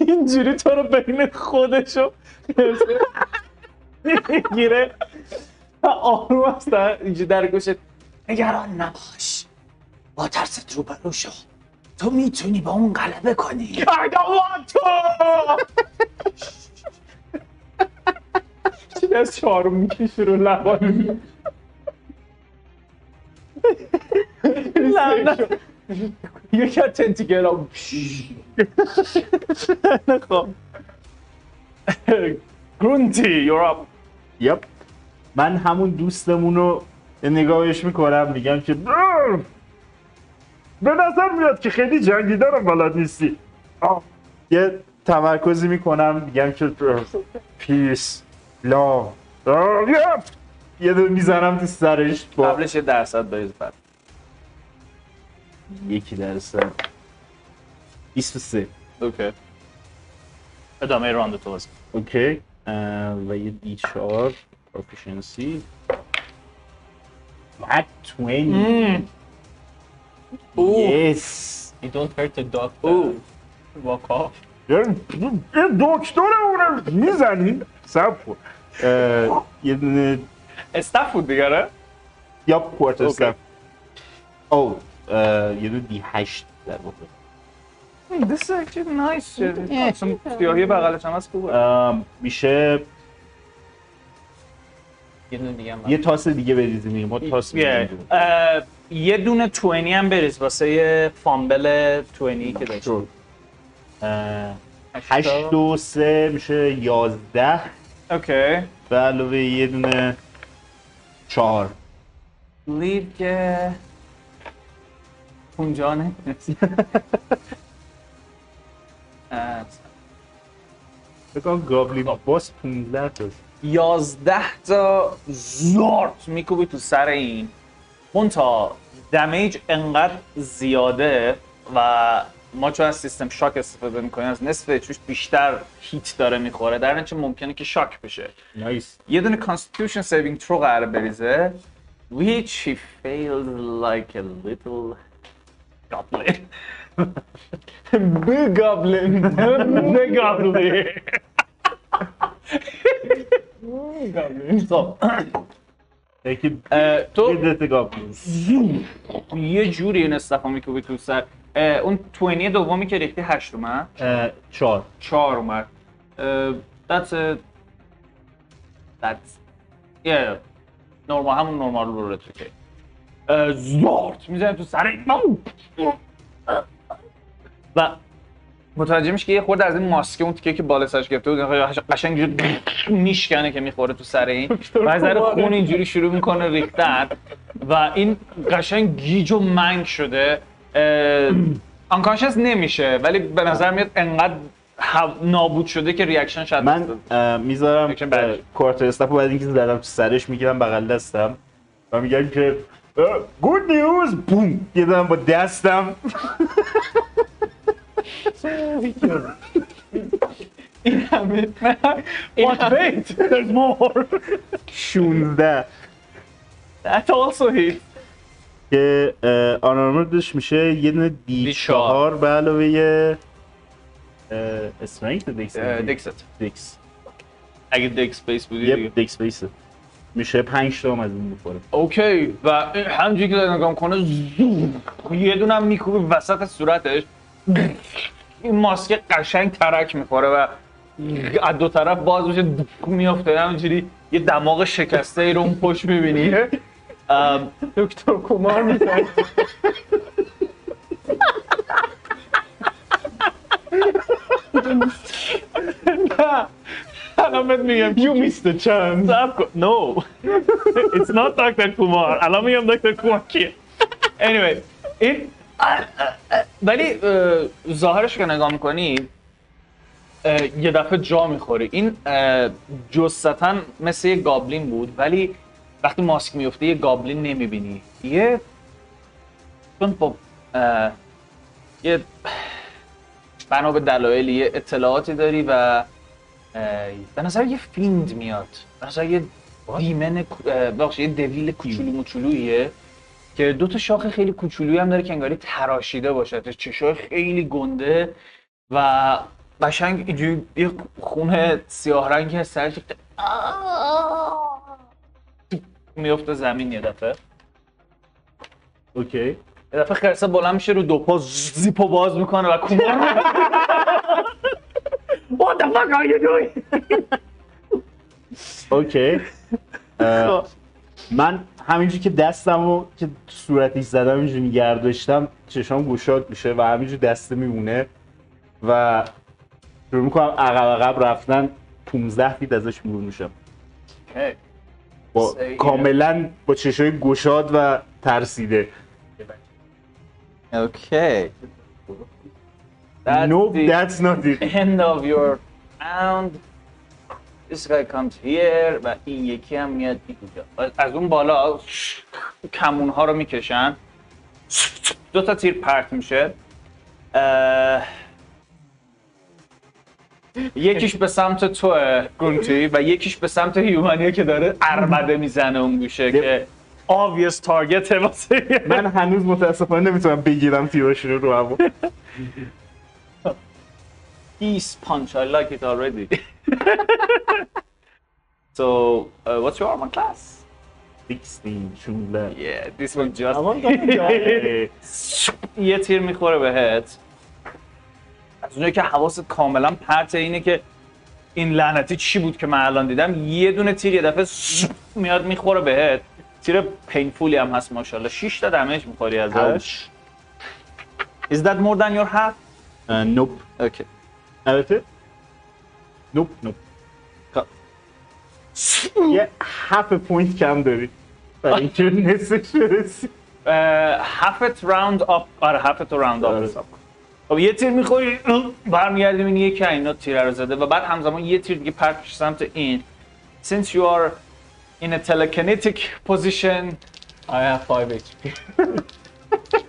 اینجوری تو رو بین خودشو می‌گیره آروم است اینجا در گوشت نگران نباش با ترست روبرو شو تو می‌تونی با اون غلبه کنی I don't want to چیزی از چهارم می‌کشه رو لبان نه نه یکی از تنتیگل ها خب گرونتی یور اپ یپ من همون دوستمون رو نگاهش می‌کنم میگم که! به نظر میاد که خیلی جنگیدن هم بلد نیستی. آه، یه تمرکزی می‌کنم میگم که پیس یپ! یه دونه می‌زنم تو سرش. با قبلش یه درصد بریز بعد یکی درصد. 23 اوکی. ادامه راند تو اوکی. و یه دی چهار پروفیشنسی بعد 20 یس You don't hurt the dog اوه. walk off. یه یه دکتر اونم می‌زنی سب کن اه، یه دونه استاف بود دیگه آره؟ یا کوارتر اوکی. سب او اه، یه دونه دی هشت در واقع This is actually nice. اصلا سیاهی بغلش هم هست خوبه. ام، میشه یه دونه دیگه یه تاس دیگه بریزیم. ما تاس یه دونه 20 هم بریز واسه فامبل 20 که داشت. شد. اه، هشت و سه میشه یازده اوکی. به علاوه یه دونه چهار لیو که اونجا نه *laughs* بکنم گابلین باس 15 تاست یازده تا زارت میکوبی تو سر این. اون تا دمیج انقدر زیاده و ما چون از سیستم شاک استفاده می‌کنیم از نصف اچوش بیشتر هیت داره می‌خوره. در نتیجه ممکنه که شاک بشه. نایس یه دونه Constitution Saving Throw قراره بریزه which he failed like a little goblin. Big goblin. Big goblin. خب یکی اه، تو یه جوری این استفا میکوبی تو سر. اون توینی دومی که ریختی هشت اومد؟ چهار. چهار اومد. that's a that's yeah. نورمال همون نورمال رو اه، زارت می‌زنه تو سر. و متوجه میشه که یه خورده از این ماسکه اون تیکه که بالا سرش گرفته بود قشنگ میشکنه که می‌خوره تو سر این. و از ذره خون اینجوری شروع می‌کنه ریختن. و این قشنگ گیج و منگ شده. آنکانشس نمیشه ولی به نظر میاد انقدر نابود شده که reaction شاید من می‌ذارم. quarterstaff بعد اینکه زدم تو سرش می‌گیرم بغل دستم. و میگم که good news boom! یه با دستم. *laughs* *laughs* What wait, there's more. 16 That also hit که unarmed ش میشه یه دونه دی دی چهار به علاوه یه دیکس دکست دیکس. اگه سپیس بودی یه دیکس بیسه میشه 5 تا از این می‌خوره اوکی. و این همینجوری که داره نگاه می‌کنه زوم. یه دونه هم میکوبه وسط صورتش. این ماسک قشنگ ترک می‌خوره و از دو طرف باز میشه میافته. همینجوری یه دماغ شکسته ای رو اون پشت می‌بینی. دکتر کمار می‌زنه الان بهت میگم. You missed the chance. no. It's not دکتر کومار الان میگم دکتر کومار کیه. Anyway این ولی اه، ظاهرش که نگاه می‌کنی یه دفعه جا می‌خوری. این جستتا مثل یه گابلین بود ولی وقتی ماسک میفته یه گابلین نمی‌بینی. یه چون با یه بنا به دلایلی یه اطلاعاتی داری و به نظر یه فیند میاد. به نظر یه دیمن ببخشید یه دویل کوچولو موچولویه که دو تا شاخ خیلی کوچولویی هم داره که انگاری تراشیده باشه. چشای خیلی گنده و قشنگ اینجوری یه خون سیاه رنگی از سرش میفته زمین یه دفعه. اوکی. یه دفعه خرسه بلند میشه رو دو پا زیپو باز می‌کنه و کومار What the fuck are you doing? اوکی. اه، من همینجوری که دستمو که صورتش زدم اینجوری نگه داشتم چشام گشاد میشه و همینجوری دسته میمونه و شروع می‌کنم عقب عقب رفتن 15 فیت ازش دور میشم. با. کاملا با چشای گشاد و ترسیده Okay. That's No, the that's not it. end of your round. This guy comes here و این یکی هم میاد اینجا. از اون بالا کمون ها رو می‌کشن. دو تا تیر پرت میشه. اه، یکیش به سمت تو گونتی و یکیش به سمت هیومانیه که داره اربده می‌زنه اون گوشه که obvious target واسه من هنوز متاسفانه نمی‌تونم بگیرم تیراشون رو رو هوا. *laughs* Peace punch. I like it already. *laughs* So, uh, what's your armor class? 16 16 Yeah, this will just *laughs* یه تیر می‌خوره بهت. از اونجایی که حواست کاملا پرت اینه که این لعنتی چی بود که من الان دیدم؟ یه دونه تیر یه دفعه میاد می‌خوره بهت. تیر پینفولی هم هست ماشاءالله. 6 تا دمیج می‌خوری ازش. Is that more than your half? اه، نوپ Okay. البته nope nope یه هفت point کم داری برای اینکه نصفش برسی هفت round up آره هفت round آره. حساب کن. خب یه تیر می‌خوری برمیگردی می‌بینی یکی اینا تیر رو زده و بعد همزمان یه تیر دیگه پرت میشه سمت این. Since you are in a telekinetic position I have 5 HP. *laughs*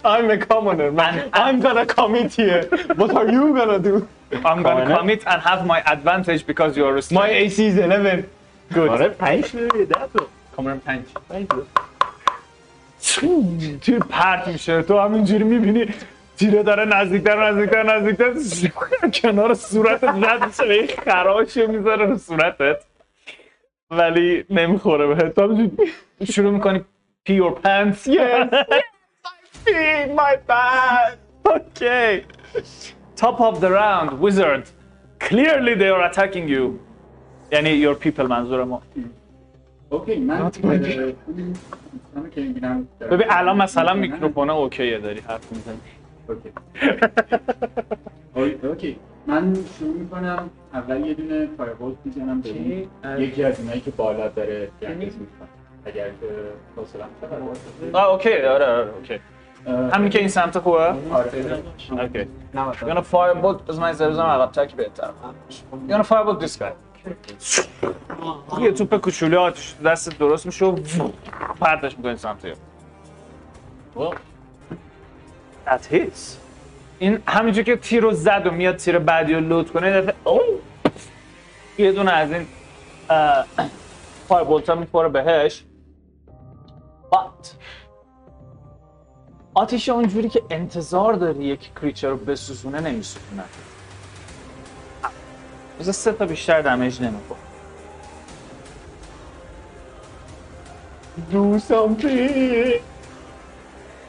I'm a commoner, man. I'm gonna commit here. What are you gonna do? I'm gonna commit and have my advantage because you are My restrained. AC is 11. Good. آره پنج داری ده تا کامرم پنج پنج تا. تیر پرت میشه تو همینجوری می‌بینی تیره داره نزدیکتر نزدیکتر نزدیکتر کنار صورتت رد میشه به این خراشو می‌ذاره رو صورتت ولی نمی‌خوره بهت تو همینجوری شروع می‌کنی pee your pants yes *laughs* my pants. okay. Top of the round wizard. Clearly they are attacking you. یعنی your people منظور ما okay من ببین الان مثلا میکروفون okay ه داری حرف می‌زنی okay okay من شروع می‌کنم اول یه دونه firebolt می‌زنم؟ اون. یکی از اونایی که بالا داره گندش می‌کنم اگر که حوصله‌ام okay آره آره okay همین که این سمت خوبه؟ آره. okay. You're gonna firebolt از من زرزم عقب تک بهتر. You're gonna firebolt this guy. یه توپ کوچولو آتش دست درست میشه و پرتش می‌کنی سمت یه. That hits. این همینجور که تیر رو زد و میاد تیر بعدی رو load کنه یه دفعه اوه! یه دونه از این فایربولت ها می‌خوره بهش. But آتیش اونجوری که انتظار داری یک کریچر رو بسوزونه نمیسوزونه. بذار سه تا بیشتر دمیج نمیخور Do something.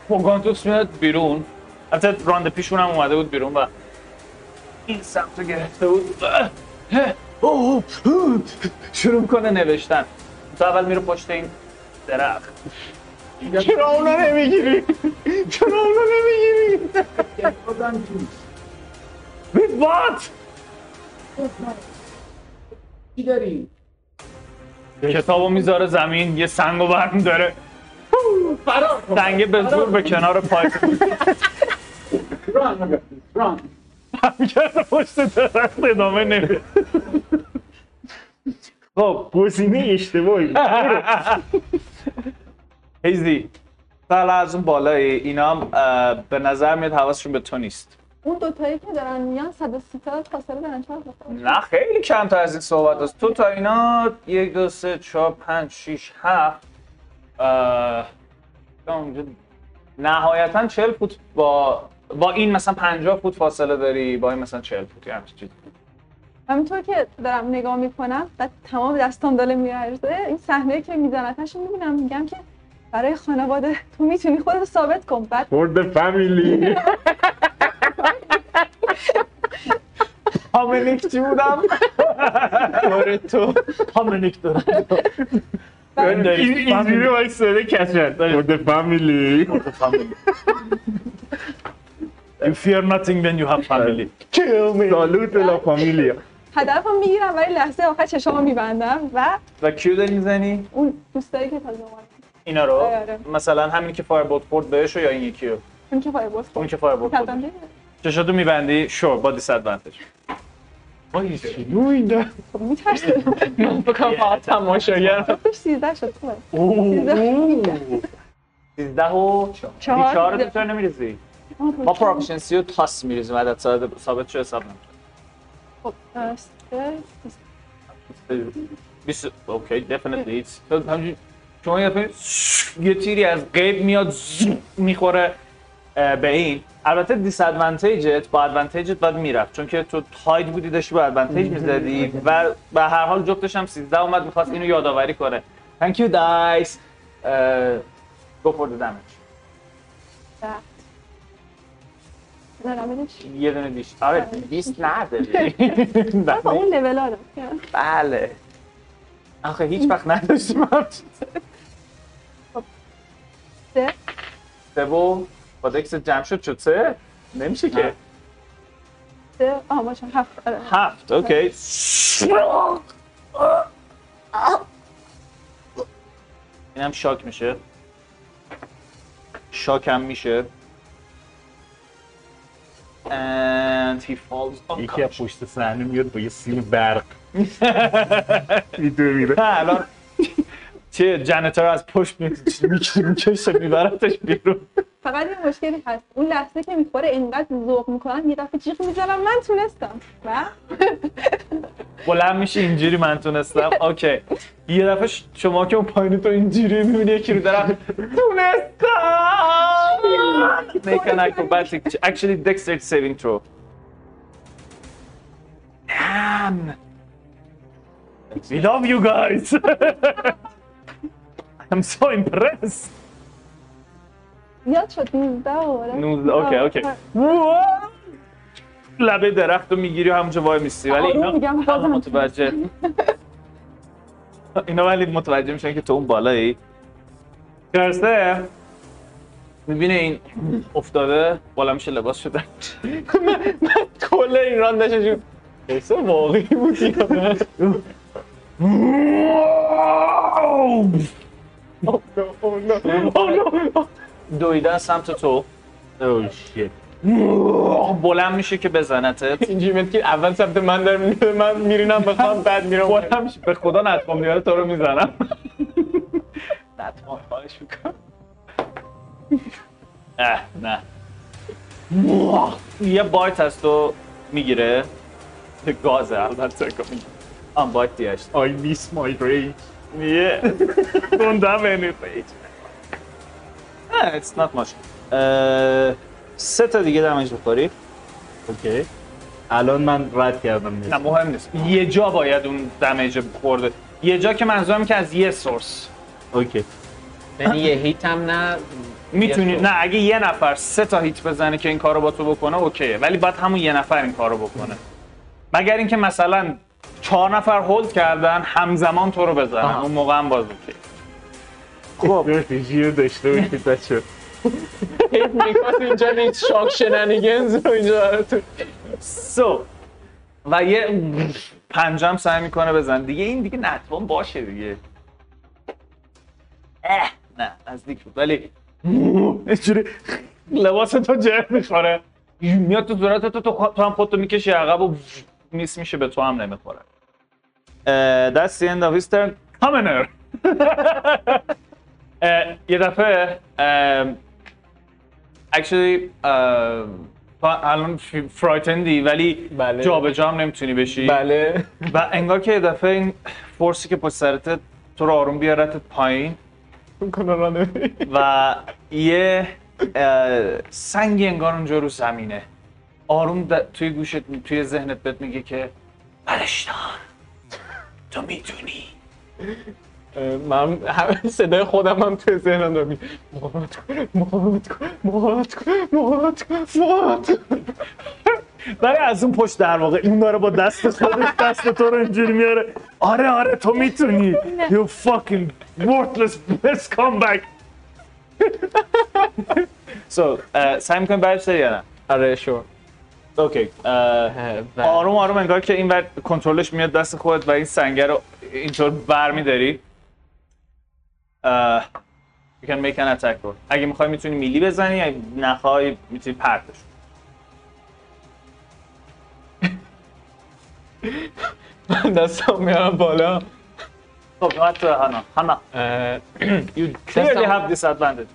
پوگانتوس میاد بیرون. البته راند پیشون هم اومده بود بیرون و این سمت رو گرفته بود. شروع می‌کنه نوشتن. تو اول میره پشت این درخت. چرا اونا نمی‌گیری؟ چرا اونا نمی‌گیری؟ With what? چی داری؟ کتابو می‌ذاره زمین یه سنگو برمیداره فرار کن. سنگه به زور به کنار پای ران ران کرده پشت درخت ادامه نمیده خب گزینه اشتباهی *laughs* هیزی حالا از اون بالایی. اینا هم به نظر میاد حواسشون به تو نیست. اون دوتایی که دارن میان 130 تا فاصله دارن. تا نه خیلی کمتر از این صحبت هست تو تا اینا یک دو سه چهار پنج شیش هفت تا اونجا. نهایتا چهل فوت با با این مثلا 50 فوت فاصله داری با این مثلا 40 فوت یه همچین چیزی. همینطور که دارم نگاه می‌کنم و تمام دستام داره میارزه. این صحنه که میزنتش می‌بینم میگم که برای خانواده تو می‌تونی خودت ثابت کن بعد For the family. هامنیک چی بودم؟ آره تو. هامنیک دارم این اینجوری وایستاده کچن For the family. You fear nothing when you have family. Kill me. Salute la familia هدفم می‌گیرم ولی لحظه آخر چشامو میبندم و و کیو داری می‌زنی؟ اون دوستایی که تازه اینا رو؟ آره، آره. مثلا همینی که firebolt خورد بهش یا این یکی رو؟ اون که firebolt اون که firebolt خورد چشاتو میبندی sure با disadvantage no اینا خب میترسم من بکنم فقط تماشاگرم. گفتش 13 شد خوبه. 13 و چهار. 4 تو چرا نمیریزی؟ ما proficiency و تاس میریزیم عدد ثابت ثابت شو حساب نمیشه خب اه، سه، بیست okay definitely تو همینجوری شما یه یه تیری از غیب میاد می‌خوره به این. البته disadvantage ت با advantage ت باید می‌رفت چون که تو hide بودی داشتی با advantage می‌زدی و به هر حال جفتش هم 13 اومد می‌خواست اینو یادآوری کنه. Thank you dice uh, Go for the damage. یه دونه دیش آره دیست نداری. *laughs* با اون لول بله. آخه هیچ وقت نداشتیم. سه سه و با دکس جمع شد شد سه؟ نمیشه که. سه؟ آه باشه هفت. آره. هفت اوکی. اینم شاک میشه. شاک هم میشه. And he falls یکی از پشت صحنه میاد با یه سیم برق. *laughs* میدوه میره. نه الان چه جنتر از پشت می‌کشه میبرتش بیرون. فقط یه مشکلی هست. اون لحظه که می‌خوره اینقدر ذوق می‌کنن یه دفعه جیغ می‌زنم من تونستم. و؟ بلند میشه اینجوری من تونستم. *laughs* Okay. یه دفعه شما که اون پایین تو اینجوری می‌بینی یکی رو دارم تونستم. Make an acrobatic ch- actually dexterity saving throw. Damn. We love you guys. *laughs* I'm so impressed یاد شد 19 آره 19 okay okay. لبه درخت رو می‌گیری و همونجا وای میستی. ولی اینا بازم. متوجه. اینا ولی متوجه میشن که تو اون بالایی. کرسته می‌بینه این افتاده؟ بالا میشه لباس شده. کل این راندش حس واقعی بود. *laughs* *laughs* Oh no, oh no, oh no. دویدن سمت تو اوه شیت بلند میشه که بزنتت. اینجوری که اول سمت من داره میره من میرینم بخوام بعد میرم. بلند میشه. به خدا نتفام میاره تو رو می‌زنم. نتفام خواهش می‌کنم. اه نه. یه بایت از تو می‌گیره. گازه البته. آن بایت دیش I miss my rage Yeah. Don't have any rage. Eh, it's not much. اه، سه تا دیگه damage بخوری. Okay. الان من رد کردم نه مهم نیست. یه جا باید اون damage خورده. یه جا که منظورم که از یه source okay. یعنی یه hit هم نه؟ می‌تونی یه نه اگه یه نفر سه تا hit بزنه که این کارو با تو بکنه okay ه ولی باید همون یه نفر این کارو بکنه. مگر اینکه مثلا چهار نفر هولد کردن همزمان تو رو بزنن. آها. اون موقع هم باز اوکی خب. *laughs* رو داشته باشید بچه هیت *laughs* می‌خواست اینجا نیست. شاک شننیگنز رو اینجا سو و یه پنجم سعی می‌کنه بزن دیگه این دیگه نتوان باشه دیگه. اه نه نزدیک بود. ولی *laughs* اینجوری لباس تو جر می‌خوره. میاد تو صورت تو تو تو هم خودتو می‌کشی عقب و میس میشه به تو هم نمی‌خوره that's the end of his turn. Commoner. *laughs* یه دفعه actually تو الان فرایتندی ولی بله. جابجا هم نمی‌تونی بشی بله و انگار که یه دفعه این فورسی که پشت سرت تو رو آروم بیارتت پایین کنارانه و یه سنگی انگار اونجا رو زمینه آروم د- توی گوشت توی ذهنت بهت میگه که پرشتان تو می‌دونی. من همه صدای خودم هم توی ذهنم دارم. میگه، مقاومت کن مقاومت کن مقاومت کن مقاومت کن مقاومت کن. ولی از اون پشت در واقع اون داره با دست خودش دست تو رو اینجوری میاره. آره آره تو می‌تونی. You fucking worthless best comeback. So uh, سعی می‌کنی برش داری یا نه؟ آره شور اوکی *laughs* آروم آروم انگار که این ور کنترلش میاد دست خودت و این سنگر رو اینطور بر میداری you can make an attack roll. اگه می‌خوای می‌تونی میلی بزنی اگه نخوای می‌تونی پرتش من دستم میارم بالا. خب نوبت تو هانا هانا. *clears throat* you clearly have disadvantage.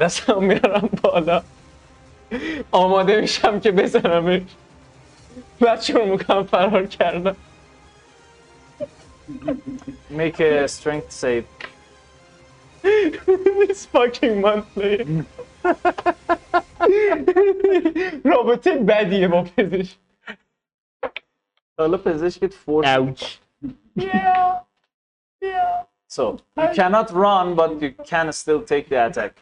دستم میارم بالا. آماده میشم که بزنمش بعد شروع می‌کنم فرار کردم make a strength save This fucking player رابطه بدیه با پزشک حالا پزشکت فورس اوچ So, you cannot run but you can still take the attack.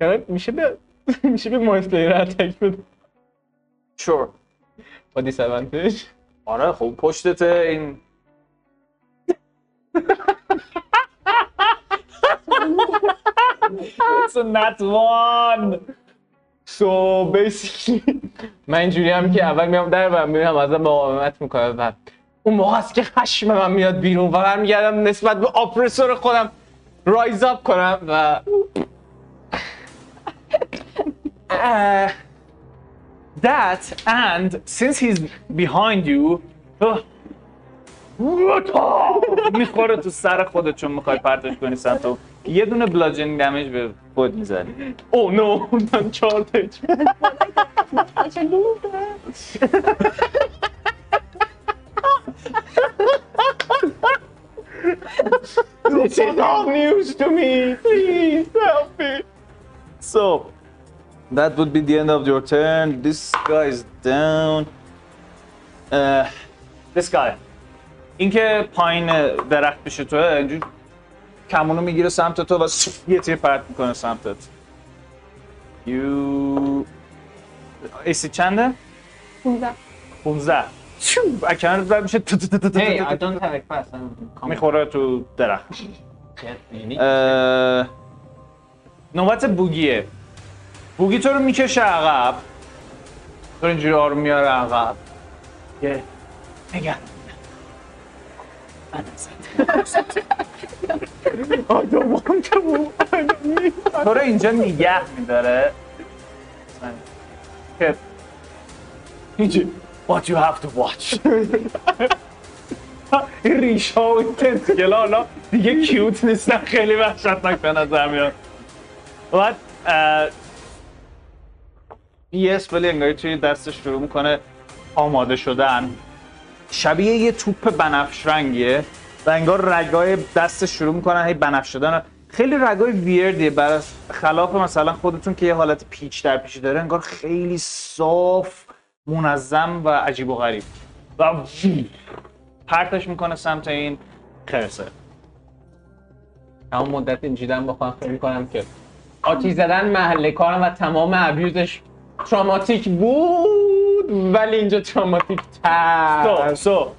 یعنی میشه به *laughs* میشه به مایس پلیر اتک بده Sure. با دیس آره خب پشتت این It's a nat one. سو بیسیکلی من اینجوری هم که اول میام در و میرم ازم مقاومت می‌کنم و اون موقع است که خشم من میاد بیرون و برمیگردم نسبت به آپرسور خودم رایز اپ کنم و *laughs* Uh, that and since he's behind you uh, *laughs* می‌خوره تو سر خودت چون می‌خوای پرتش کنی سمت اون. یه دونه بلاجنگ دمیج به خود می‌زنی او نو من چهار تا هیچ *laughs* This is all news to me. Please help me. So that would be the end of your turn. This guy is down. Uh, this guy. اینکه پایین درخت پیش توه اینجور کمونو می‌گیره سمت تو و یه تیر پرت می‌کنه سمتت. You ایسی چنده؟ 15 15 چو اکنت رد میشه تو تو تو تو تو Hey, تو I تو. don't have a class. I'm می‌خوره تو درخت نوبت بوگیه بوگی تو رو می‌کشه عقب. تو اینجوری آروم میاره عقب. یه نگه. تو رو اینجا نگه میداره. که what you have to watch. این ریش ها و این تنتیکل ها دیگه کیوت نیستن. خیلی وحشتناک به نظر میاد. بعد یه اسپلی انگاری توی دستش شروع می‌کنه آماده شدن. شبیه یه توپ بنفش رنگیه و انگار رگای دستش شروع می‌کنن هی بنفش شدن خیلی رگای ویردیه. بر خلاف مثلا خودتون که یه حالت پیچ در پیچی داره انگار خیلی صاف منظم و عجیب و غریب. و پرتش می‌کنه سمت این خرسه. همون مدت اینجوریدم بخوام فکر می‌کنم که آتیش زدن محله کارم و تمام ابیوزش تراماتیک بود ولی اینجا تراماتیک تر so.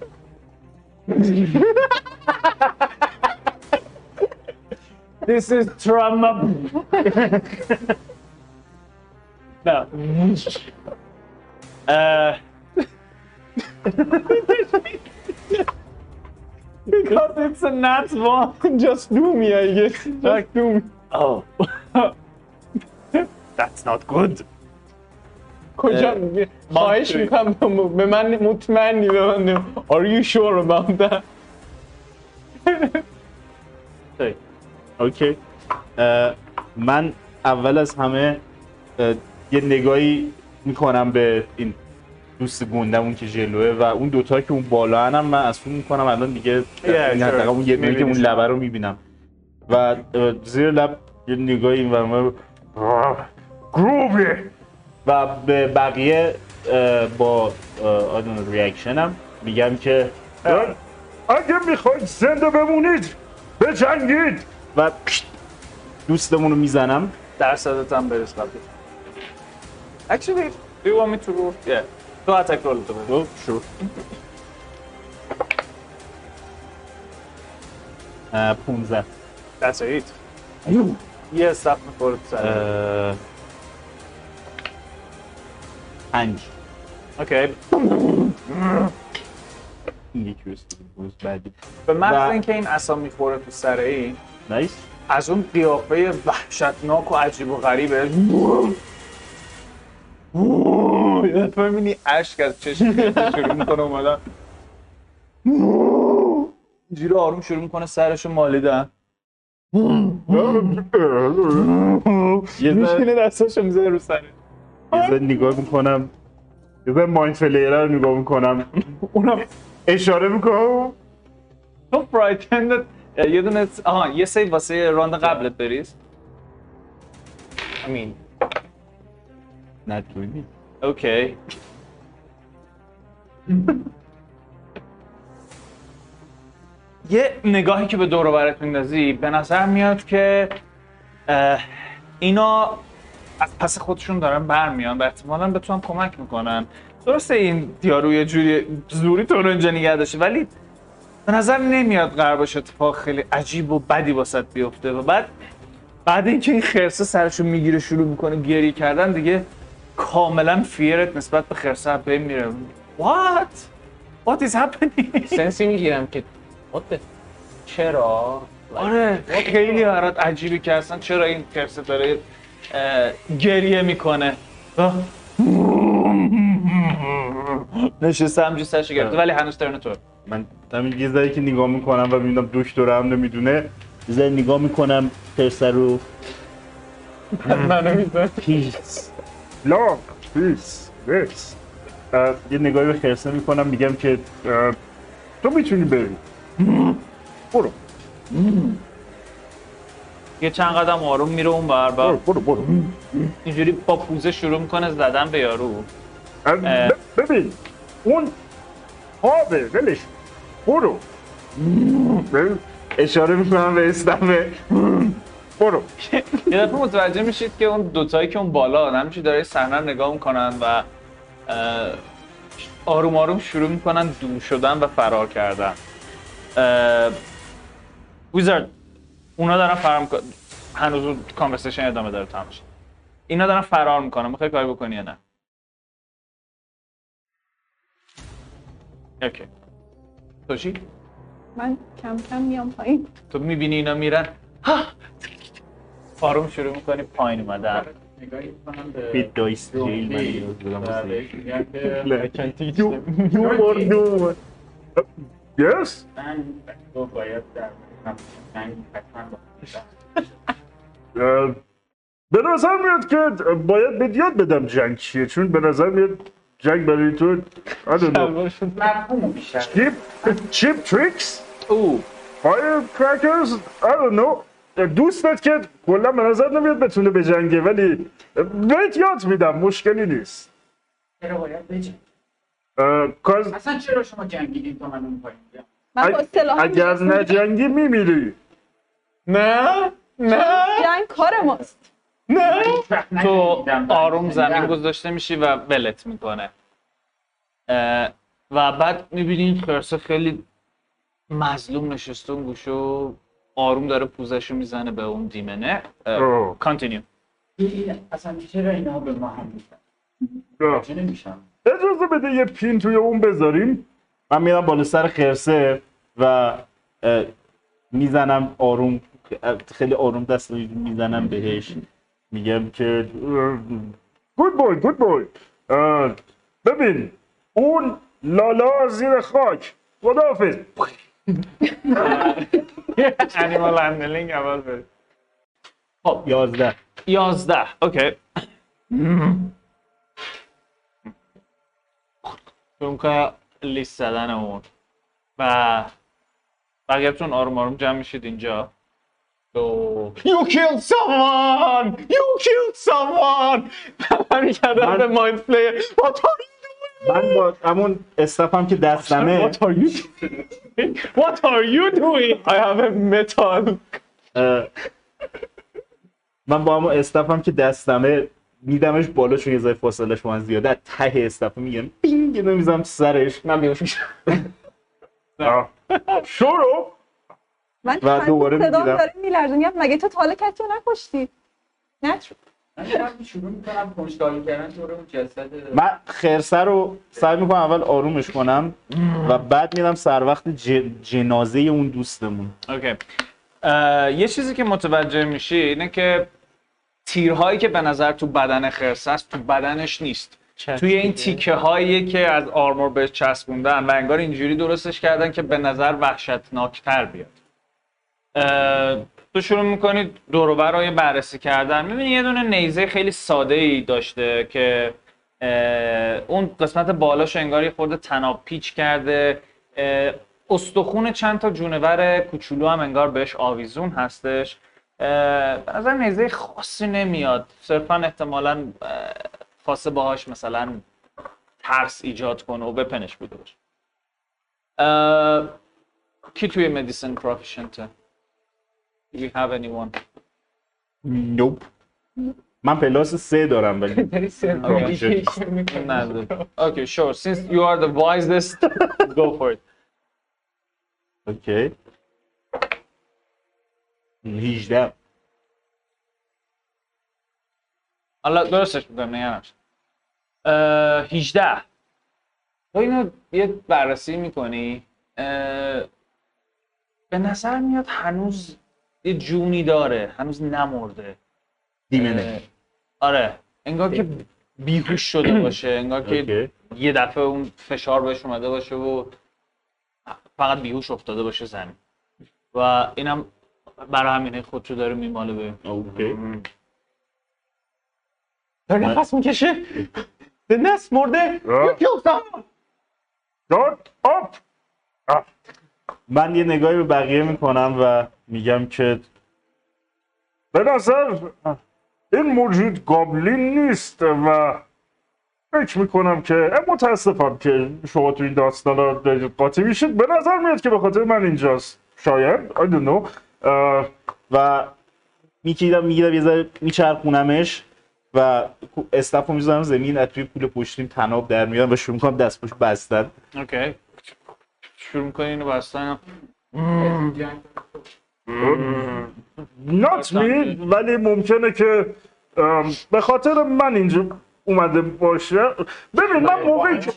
this is trauma. no. Uh, because it's a nat one. just do me I guess just do me Oh. *laughs* That's not good. کجا خواهش می‌کنم به من مطمئنی به من Are you sure about that *laughs* Okay. اوکی من اول از همه یه نگاهی می‌کنم به این دوست گندمون که جلوه و اون دوتا که اون بالا هم من از اون می‌کنم الان دیگه اون یه که اون. لبه رو می‌بینم و زیر لب یه نگاهی این ورمه گروبی و به بقیه با آدون ریاکشنم میگم که اگه می‌خواید زنده بمونید بجنگید و دوستمون رو می‌زنم درصدت هم برس قبل Actually, do you want me to roll? Yeah. تو attack roll تو بده. خب شور 15 That's a hit. یه سخت می‌خوره تو سر. اه، پنج اوکی. این یکی روز روز بعدی به محض اینکه این عصا می‌خوره تو سر این نایس از اون قیافه وحشتناک و عجیب و غریبه. دفعه می‌بینی اشک از چشم شروع می‌کنه اومدن. *laughs* اینجوری آروم شروع می‌کنه سرشو مالیدن. یه میشینه دستاشو می‌زنه رو سره یه ذره نگاه می‌کنم. یه ذره Mind Flayer رو نگاه می‌کنم. اونم اشاره می‌کنم. تو frightened ت یه دونه آها یه save واسه راند قبلت بریز. I mean نتونی اوکی. یه نگاهی که به دور و برت میندازی به نظر میاد که اینا از پس خودشون دارن برمیان و احتمالا بتونن کمک می‌کنن درسته این دیارو یه جوری زوری تو رو اینجا نگه داشته ولی به نظر نمیاد قرار باشه اتفاق خیلی عجیب و بدی واسط بیفته و بعد بعد اینکه این خرسه سرشو می‌گیره شروع می‌کنه گریه کردن دیگه کاملا فیرت نسبت به خرسه بین میره What? What is happening? *laughs* سنسی می‌گیرم که what the- چرا؟ آره خیلی برات عجیبی که اصلا چرا این خرسه داره گریه می‌کنه. نشسته همجوری سرش گرفته ولی هنوز ترن تو. من همین یه که نگاه می‌کنم و می‌بینم دکتر هم نمی‌دونه. یه نگاه می‌کنم پرسه رو. *laughs* منو میزن پیس لاک پیس نیکس یه نگاهی به خرسه می‌کنم میگم که تو می‌تونی بری. برو. یه چند قدم آروم میره اون بر برو و برو برو. اینجوری با پوزه شروع می‌کنه زدن به یارو. ببین اون آبه ولش. برو. اشاره می‌کنم به استمه برو. *laughs* یه دفعه متوجه میشید که اون دوتایی که اون بالا همینجوری داره صحنه نگاه می‌کنن و آروم آروم شروع می‌کنن دور شدن و فرار کردن. ویزارد اونا دارن فرار می‌کنن هنوز اون کانورسیشن ادامه داره تمام شد. اینا دارن فرار می‌کنن. می‌خوای کاری بکنی یا نه؟ اوکی. تو چی؟ من کم کم میام پایین. تو می‌بینی اینا میرن؟ ها! آروم شروع می‌کنی پایین اومدن. نگاهی می‌کنم به بیت دایس جیل من میگم که You, Yes? من تو باید در به نظر میاد که باید یاد بدم جنگ چیه چون به نظر میاد جنگ برای تو I don't know. مفهومو بیشتر. Chip chip tricks او. Firecrackers I don't know. دوستت که کلا به نظر نمیاد بتونه به جنگه ولی بهت یاد میدم مشکلی نیست. چرا باید بجنگ کاز اصلا چرا شما جنگیدین تا من اون من با اصطلاح اگر نجنگی میمیری. نه؟ نه؟ جنگ کار ماست. نه؟ تو آروم زمین گذاشته میشی و ولت می‌کنه. و بعد می‌بینی این خرسه خیلی مظلوم نشسته اون گوشه و آروم داره پوزشو می‌زنه به اون دیمنه. کانتینیو اصلا چرا اینا به ما هم نمیشم اجازه بده یه پین توی اون بذاریم. من میرم بالا سر خرسه و می‌زنم آروم خیلی آروم دست می‌زنم بهش. میگم که good boy good boy ببین اون لالا زیر خاک. خداحافظ. animal handling اول بریم یازده. یازده okay. *laughs* چون که لیست زدن اون و بقیه‌تون آروم آروم جمع میشید اینجا تو You killed someone! You killed someone! کردم به مایند پلیر What are you doing? من با همون استفم که دستمه What are you doing? What are you doing? I have a metal من با همون استفم که دستمه میدمش بالا چون یه ذره فاصلش با من زیاده. از ته استف میگم بینگ اینو می‌زنم سرش. من بیهوش میشم شروع. من و دوباره صدا می‌گیرم. داره میلرزه میگم مگه تو تا حالا کسی رو نکشتی؟ نه. من شروع می‌کنم؟ کنجکاوی کردن دور اون جسد من خرسه رو سعی می‌کنم اول آرومش کنم و بعد میرم سر وقت ج- جنازه اون دوستمون. اوکی. یه چیزی که متوجه میشی اینه که تیرهایی که به نظر تو بدن خرسه است تو بدنش نیست. توی این تیکه هایی که از آرمور بهش چسبوندن و انگار اینجوری درستش کردن که به نظر وحشتناکتر بیاد. تو شروع می‌کنی دوروبر رو بررسی کردن. می‌بینی یه دونه نیزه خیلی ساده ای داشته که اون قسمت بالاش انگار یه خورده تناب پیچ کرده. استخون چند تا جونور کوچولو هم انگار بهش آویزون هستش. به نظر نیزه خاصی نمیاد صرفا احتمالا خواسته باهاش مثلا ترس ایجاد کنه و بپنش بوده باشه کی توی مدیسن پروفیشنته Do you have anyone? نوپ من پلاس سه دارم ولی. *laughs* Okay, sure. Since you are the wisest, go for it. اوکی 18 حالا درستش می‌کنم نباش. اه، 18 تو اینو یه بررسی می‌کنی؟ به نظر میاد هنوز یه جونی داره هنوز نمرده. دیمنه. آره انگار که بیهوش شده باشه انگار که یه دفعه اون فشار بهش اومده باشه و فقط بیهوش افتاده باشه زمین. و اینم برای همینه خودشو داره میماله به اوکی. داره نفس می‌کشه. به نس مرده. یکی افتاد. داد آپ من یه نگاهی به بقیه می‌کنم و میگم که به نظر این موجود گابلین نیست و فکر می‌کنم که متاسفم که شما تو این داستان قاطی میشید. به نظر میاد که به خاطر من اینجاست. شاید I don't know. و میکیدم می‌گیرم یه ذره میچرخونمش و استفو می‌ذارم زمین از توی پول پشتیم تناب در میارم و شروع می‌کنم دست پشت بستن. اوکی. شروع می‌کنی اینو بستن. Not me ولی ممکنه که به خاطر من اینجا اومده باشه. ببین من موقعی که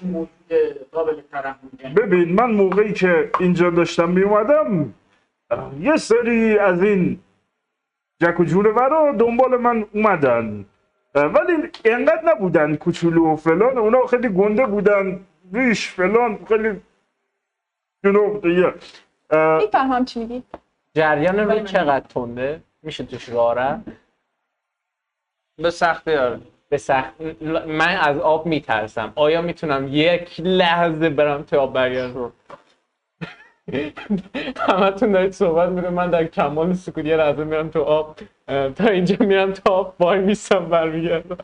ببین من موقعی که اینجا داشتم می اومدم یه سری از این جک و جونورا دنبال من اومدن. ولی انقدر نبودن کوچولو و فلان اونا خیلی گنده بودن ریش فلان خیلی yeah. اه، می‌فهمم چی میگی. جریان روی چقدر تنده؟ میشه توش راه به سختی آره. به سخت من از آب میترسم. آیا می‌تونم یک لحظه برم تا آب برگردم همتون دارید صحبت میره من در کمال سکوت یه لحظه میرم تو آب. تا اینجا میرم تا آب. وای میستم برمیگردم.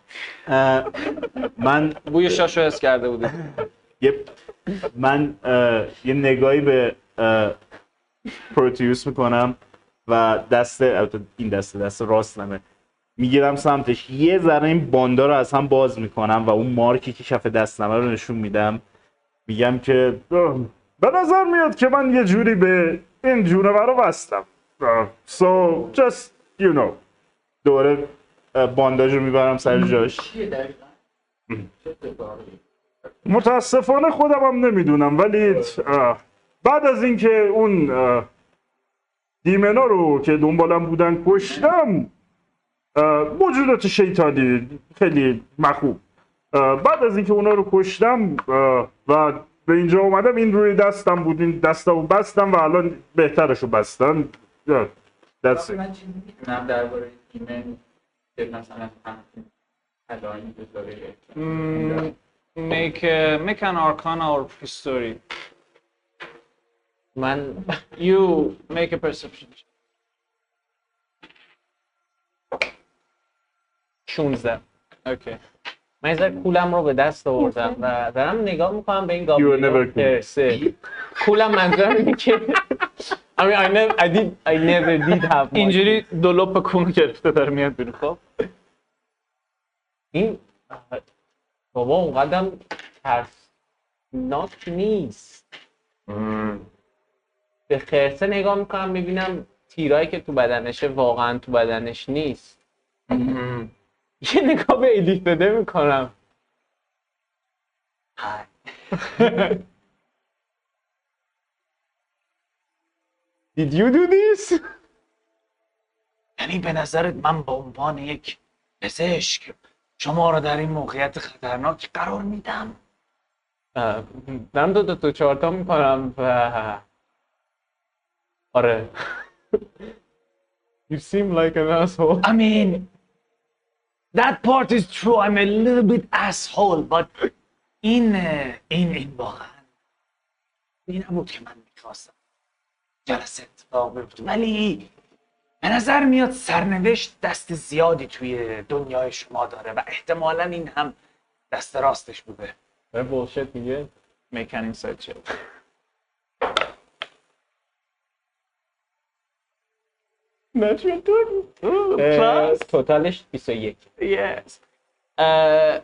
من بوی شاشو حس کرده بودی. یه من یه نگاهی به پروتیوس می‌کنم و دست این دست دست راستمه. می‌گیرم سمتش. یه ذره این باندا رو از هم باز می‌کنم و اون مارکی که کف دستمه رو نشون میدم. میگم که به نظر میاد که من یه جوری به این جونورا بستم. اه، so just you know. دوره اه، بانداج رو می‌برم سر جاش؟ متاسفانه خودم هم نمی‌دونم ولی اه، بعد از اینکه اون دیمنا رو که دنبالم بودن کشتم موجودات شیطانی خیلی مخوب. بعد از اینکه اونا رو کشتم و به اینجا اومدم این روی دستم بود این دستم رو بستم و الان بهترش رو that's it. من چیزی می‌تونم درباره ایمن مثلا Mm, make uh, make an arcana or history. من *laughs* you make a perception. check. 16 okay. من ذره کولم رو به دست آوردم و دارم نگاه می‌کنم به این cool. پرسه. کولم منظورم اینه که I mean I never I did I never did have. اینجوری دو لپ کونو گرفته داره میاد بیرون. خب. این بابا اونقدر ترسناک نیست. به خرسه نگاه می‌کنم می‌بینم تیرایی که تو بدنشه واقعا تو بدنش نیست. یه نگاه به الیف بده می‌کنم *laughs* Did you do this? یعنی به نظرت من به عنوان یک پزشک شما رو در این موقعیت خطرناک قرار میدم؟ دارم دو دو تو چهارتا می‌کنم و آره. *laughs* You seem like an asshole. I mean that part is true. I'm a little bit asshole but این این این واقعا این نبود که من می‌خواستم جلسه اتفاق بیفته ولی به نظر میاد سرنوشت دست زیادی توی دنیای شما داره و احتمالا این هم دست راستش بوده داره بولشت میگه می‌کنین سرچ نشد تو total ش 21 yes. اه،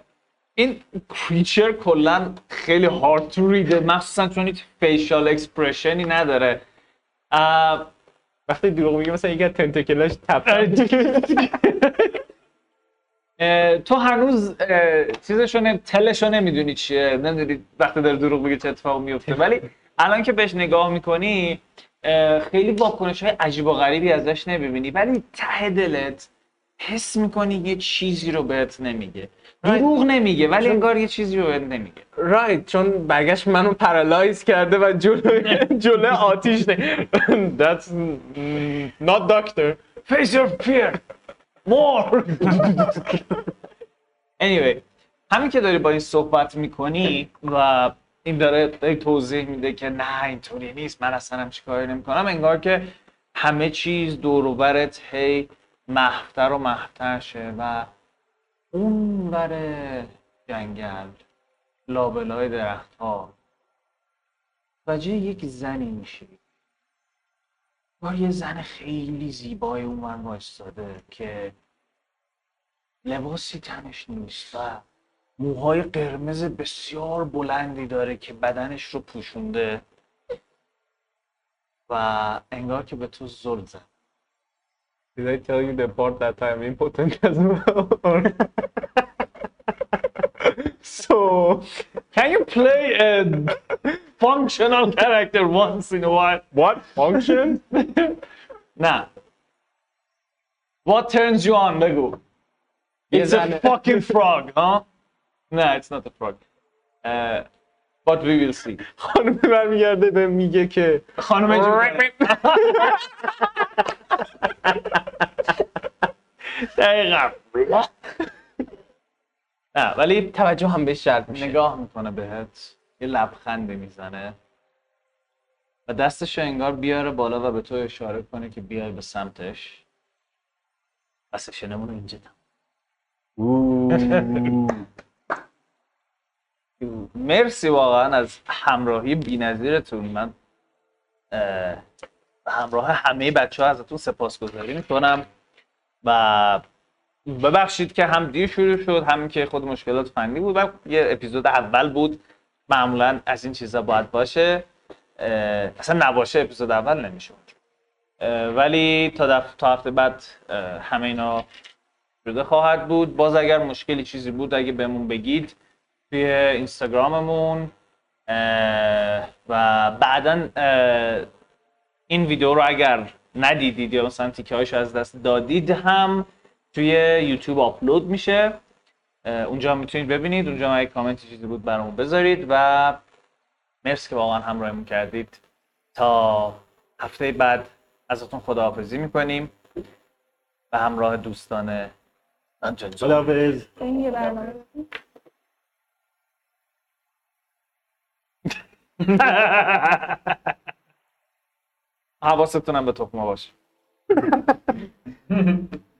این creature کلا خیلی hard to read ه مخصوصا چون هیچ facial expression ی نداره. وقتی دروغ میگه مثلا یکی از tentacle اش tap تو هنوز چیزشو نمی... tell شو نمی‌دونی چیه. نمی‌دونی وقتی داره دروغ میگه چه اتفاق میفته ولی الان که بهش نگاه می‌کنی خیلی واکنش های عجیب و غریبی ازش نمی‌بینی ولی ته دلت حس می‌کنی یه چیزی رو بهت نمیگه. دروغ نمیگه ولی انگار یه چیزی رو بهت نمیگه. رایت چون برگشت منو پرالایز کرده و جلو *laughs* جلو آتیش نه That's not doctor. Face your fear. More. *laughs* Anyway همین که داری با این صحبت می‌کنی و این داره داره توضیح میده که نه اینطوری نیست. من اصلا هم چیکاری نمی‌کنم. انگار که همه چیز دور هی محفتر و محفتر شه و اون بر جنگل لابلای درخت ها وجه یک زنی میشه. با یه زن خیلی زیبای اونور وایستاده که لباسی تنش نیست و موهای قرمز بسیار بلندی داره که بدنش رو پوشونده و انگار که به تو زل زد Did I tell you the part that I'm impotent as well? So Can you play a functional character once in a while? what function? نه What turns you on بگو It's a fucking frog, huh? No, it's not a frog. Uh, but we will see. خانم برمیگرده به میگه که خانم دقیقا. نه ولی توجه هم بهش جلب میشه. نگاه می‌کنه بهت. یه لبخندی می‌زنه. و دستش انگار بیاره بالا و به تو اشاره کنه که بیای به سمتش. و سشنمون رو اینجا. تموم. مرسی واقعا از همراهی بی‌نظیرتون. من همراه همه بچه ها ازتون سپاسگزاری می‌کنم و ببخشید که هم دیر شروع شد هم که خود مشکلات فنی بود. و یه اپیزود اول بود. معمولا از این چیزا باید باشه. اصلا نباشه اپیزود اول نمیشه ولی تا, دف... تا هفته بعد همه اینا شده خواهد بود. باز اگر مشکلی چیزی بود اگه بهمون بگید توی اینستاگراممون و بعدا این ویدیو رو اگر ندیدید یا مثلا تیکه هایش از دست دادید هم توی یوتیوب آپلود میشه. اونجا هم می‌تونید ببینید. اونجا هم اگه کامنتی چیزی بود برامون بذارید و مرسی که واقعا همراهمون کردید. تا هفته بعد ازتون خداحافظی می‌کنیم به همراه دوستان انجام خداحافظ. این یه برنامه حواستون هم به تخمه باشه *laughs*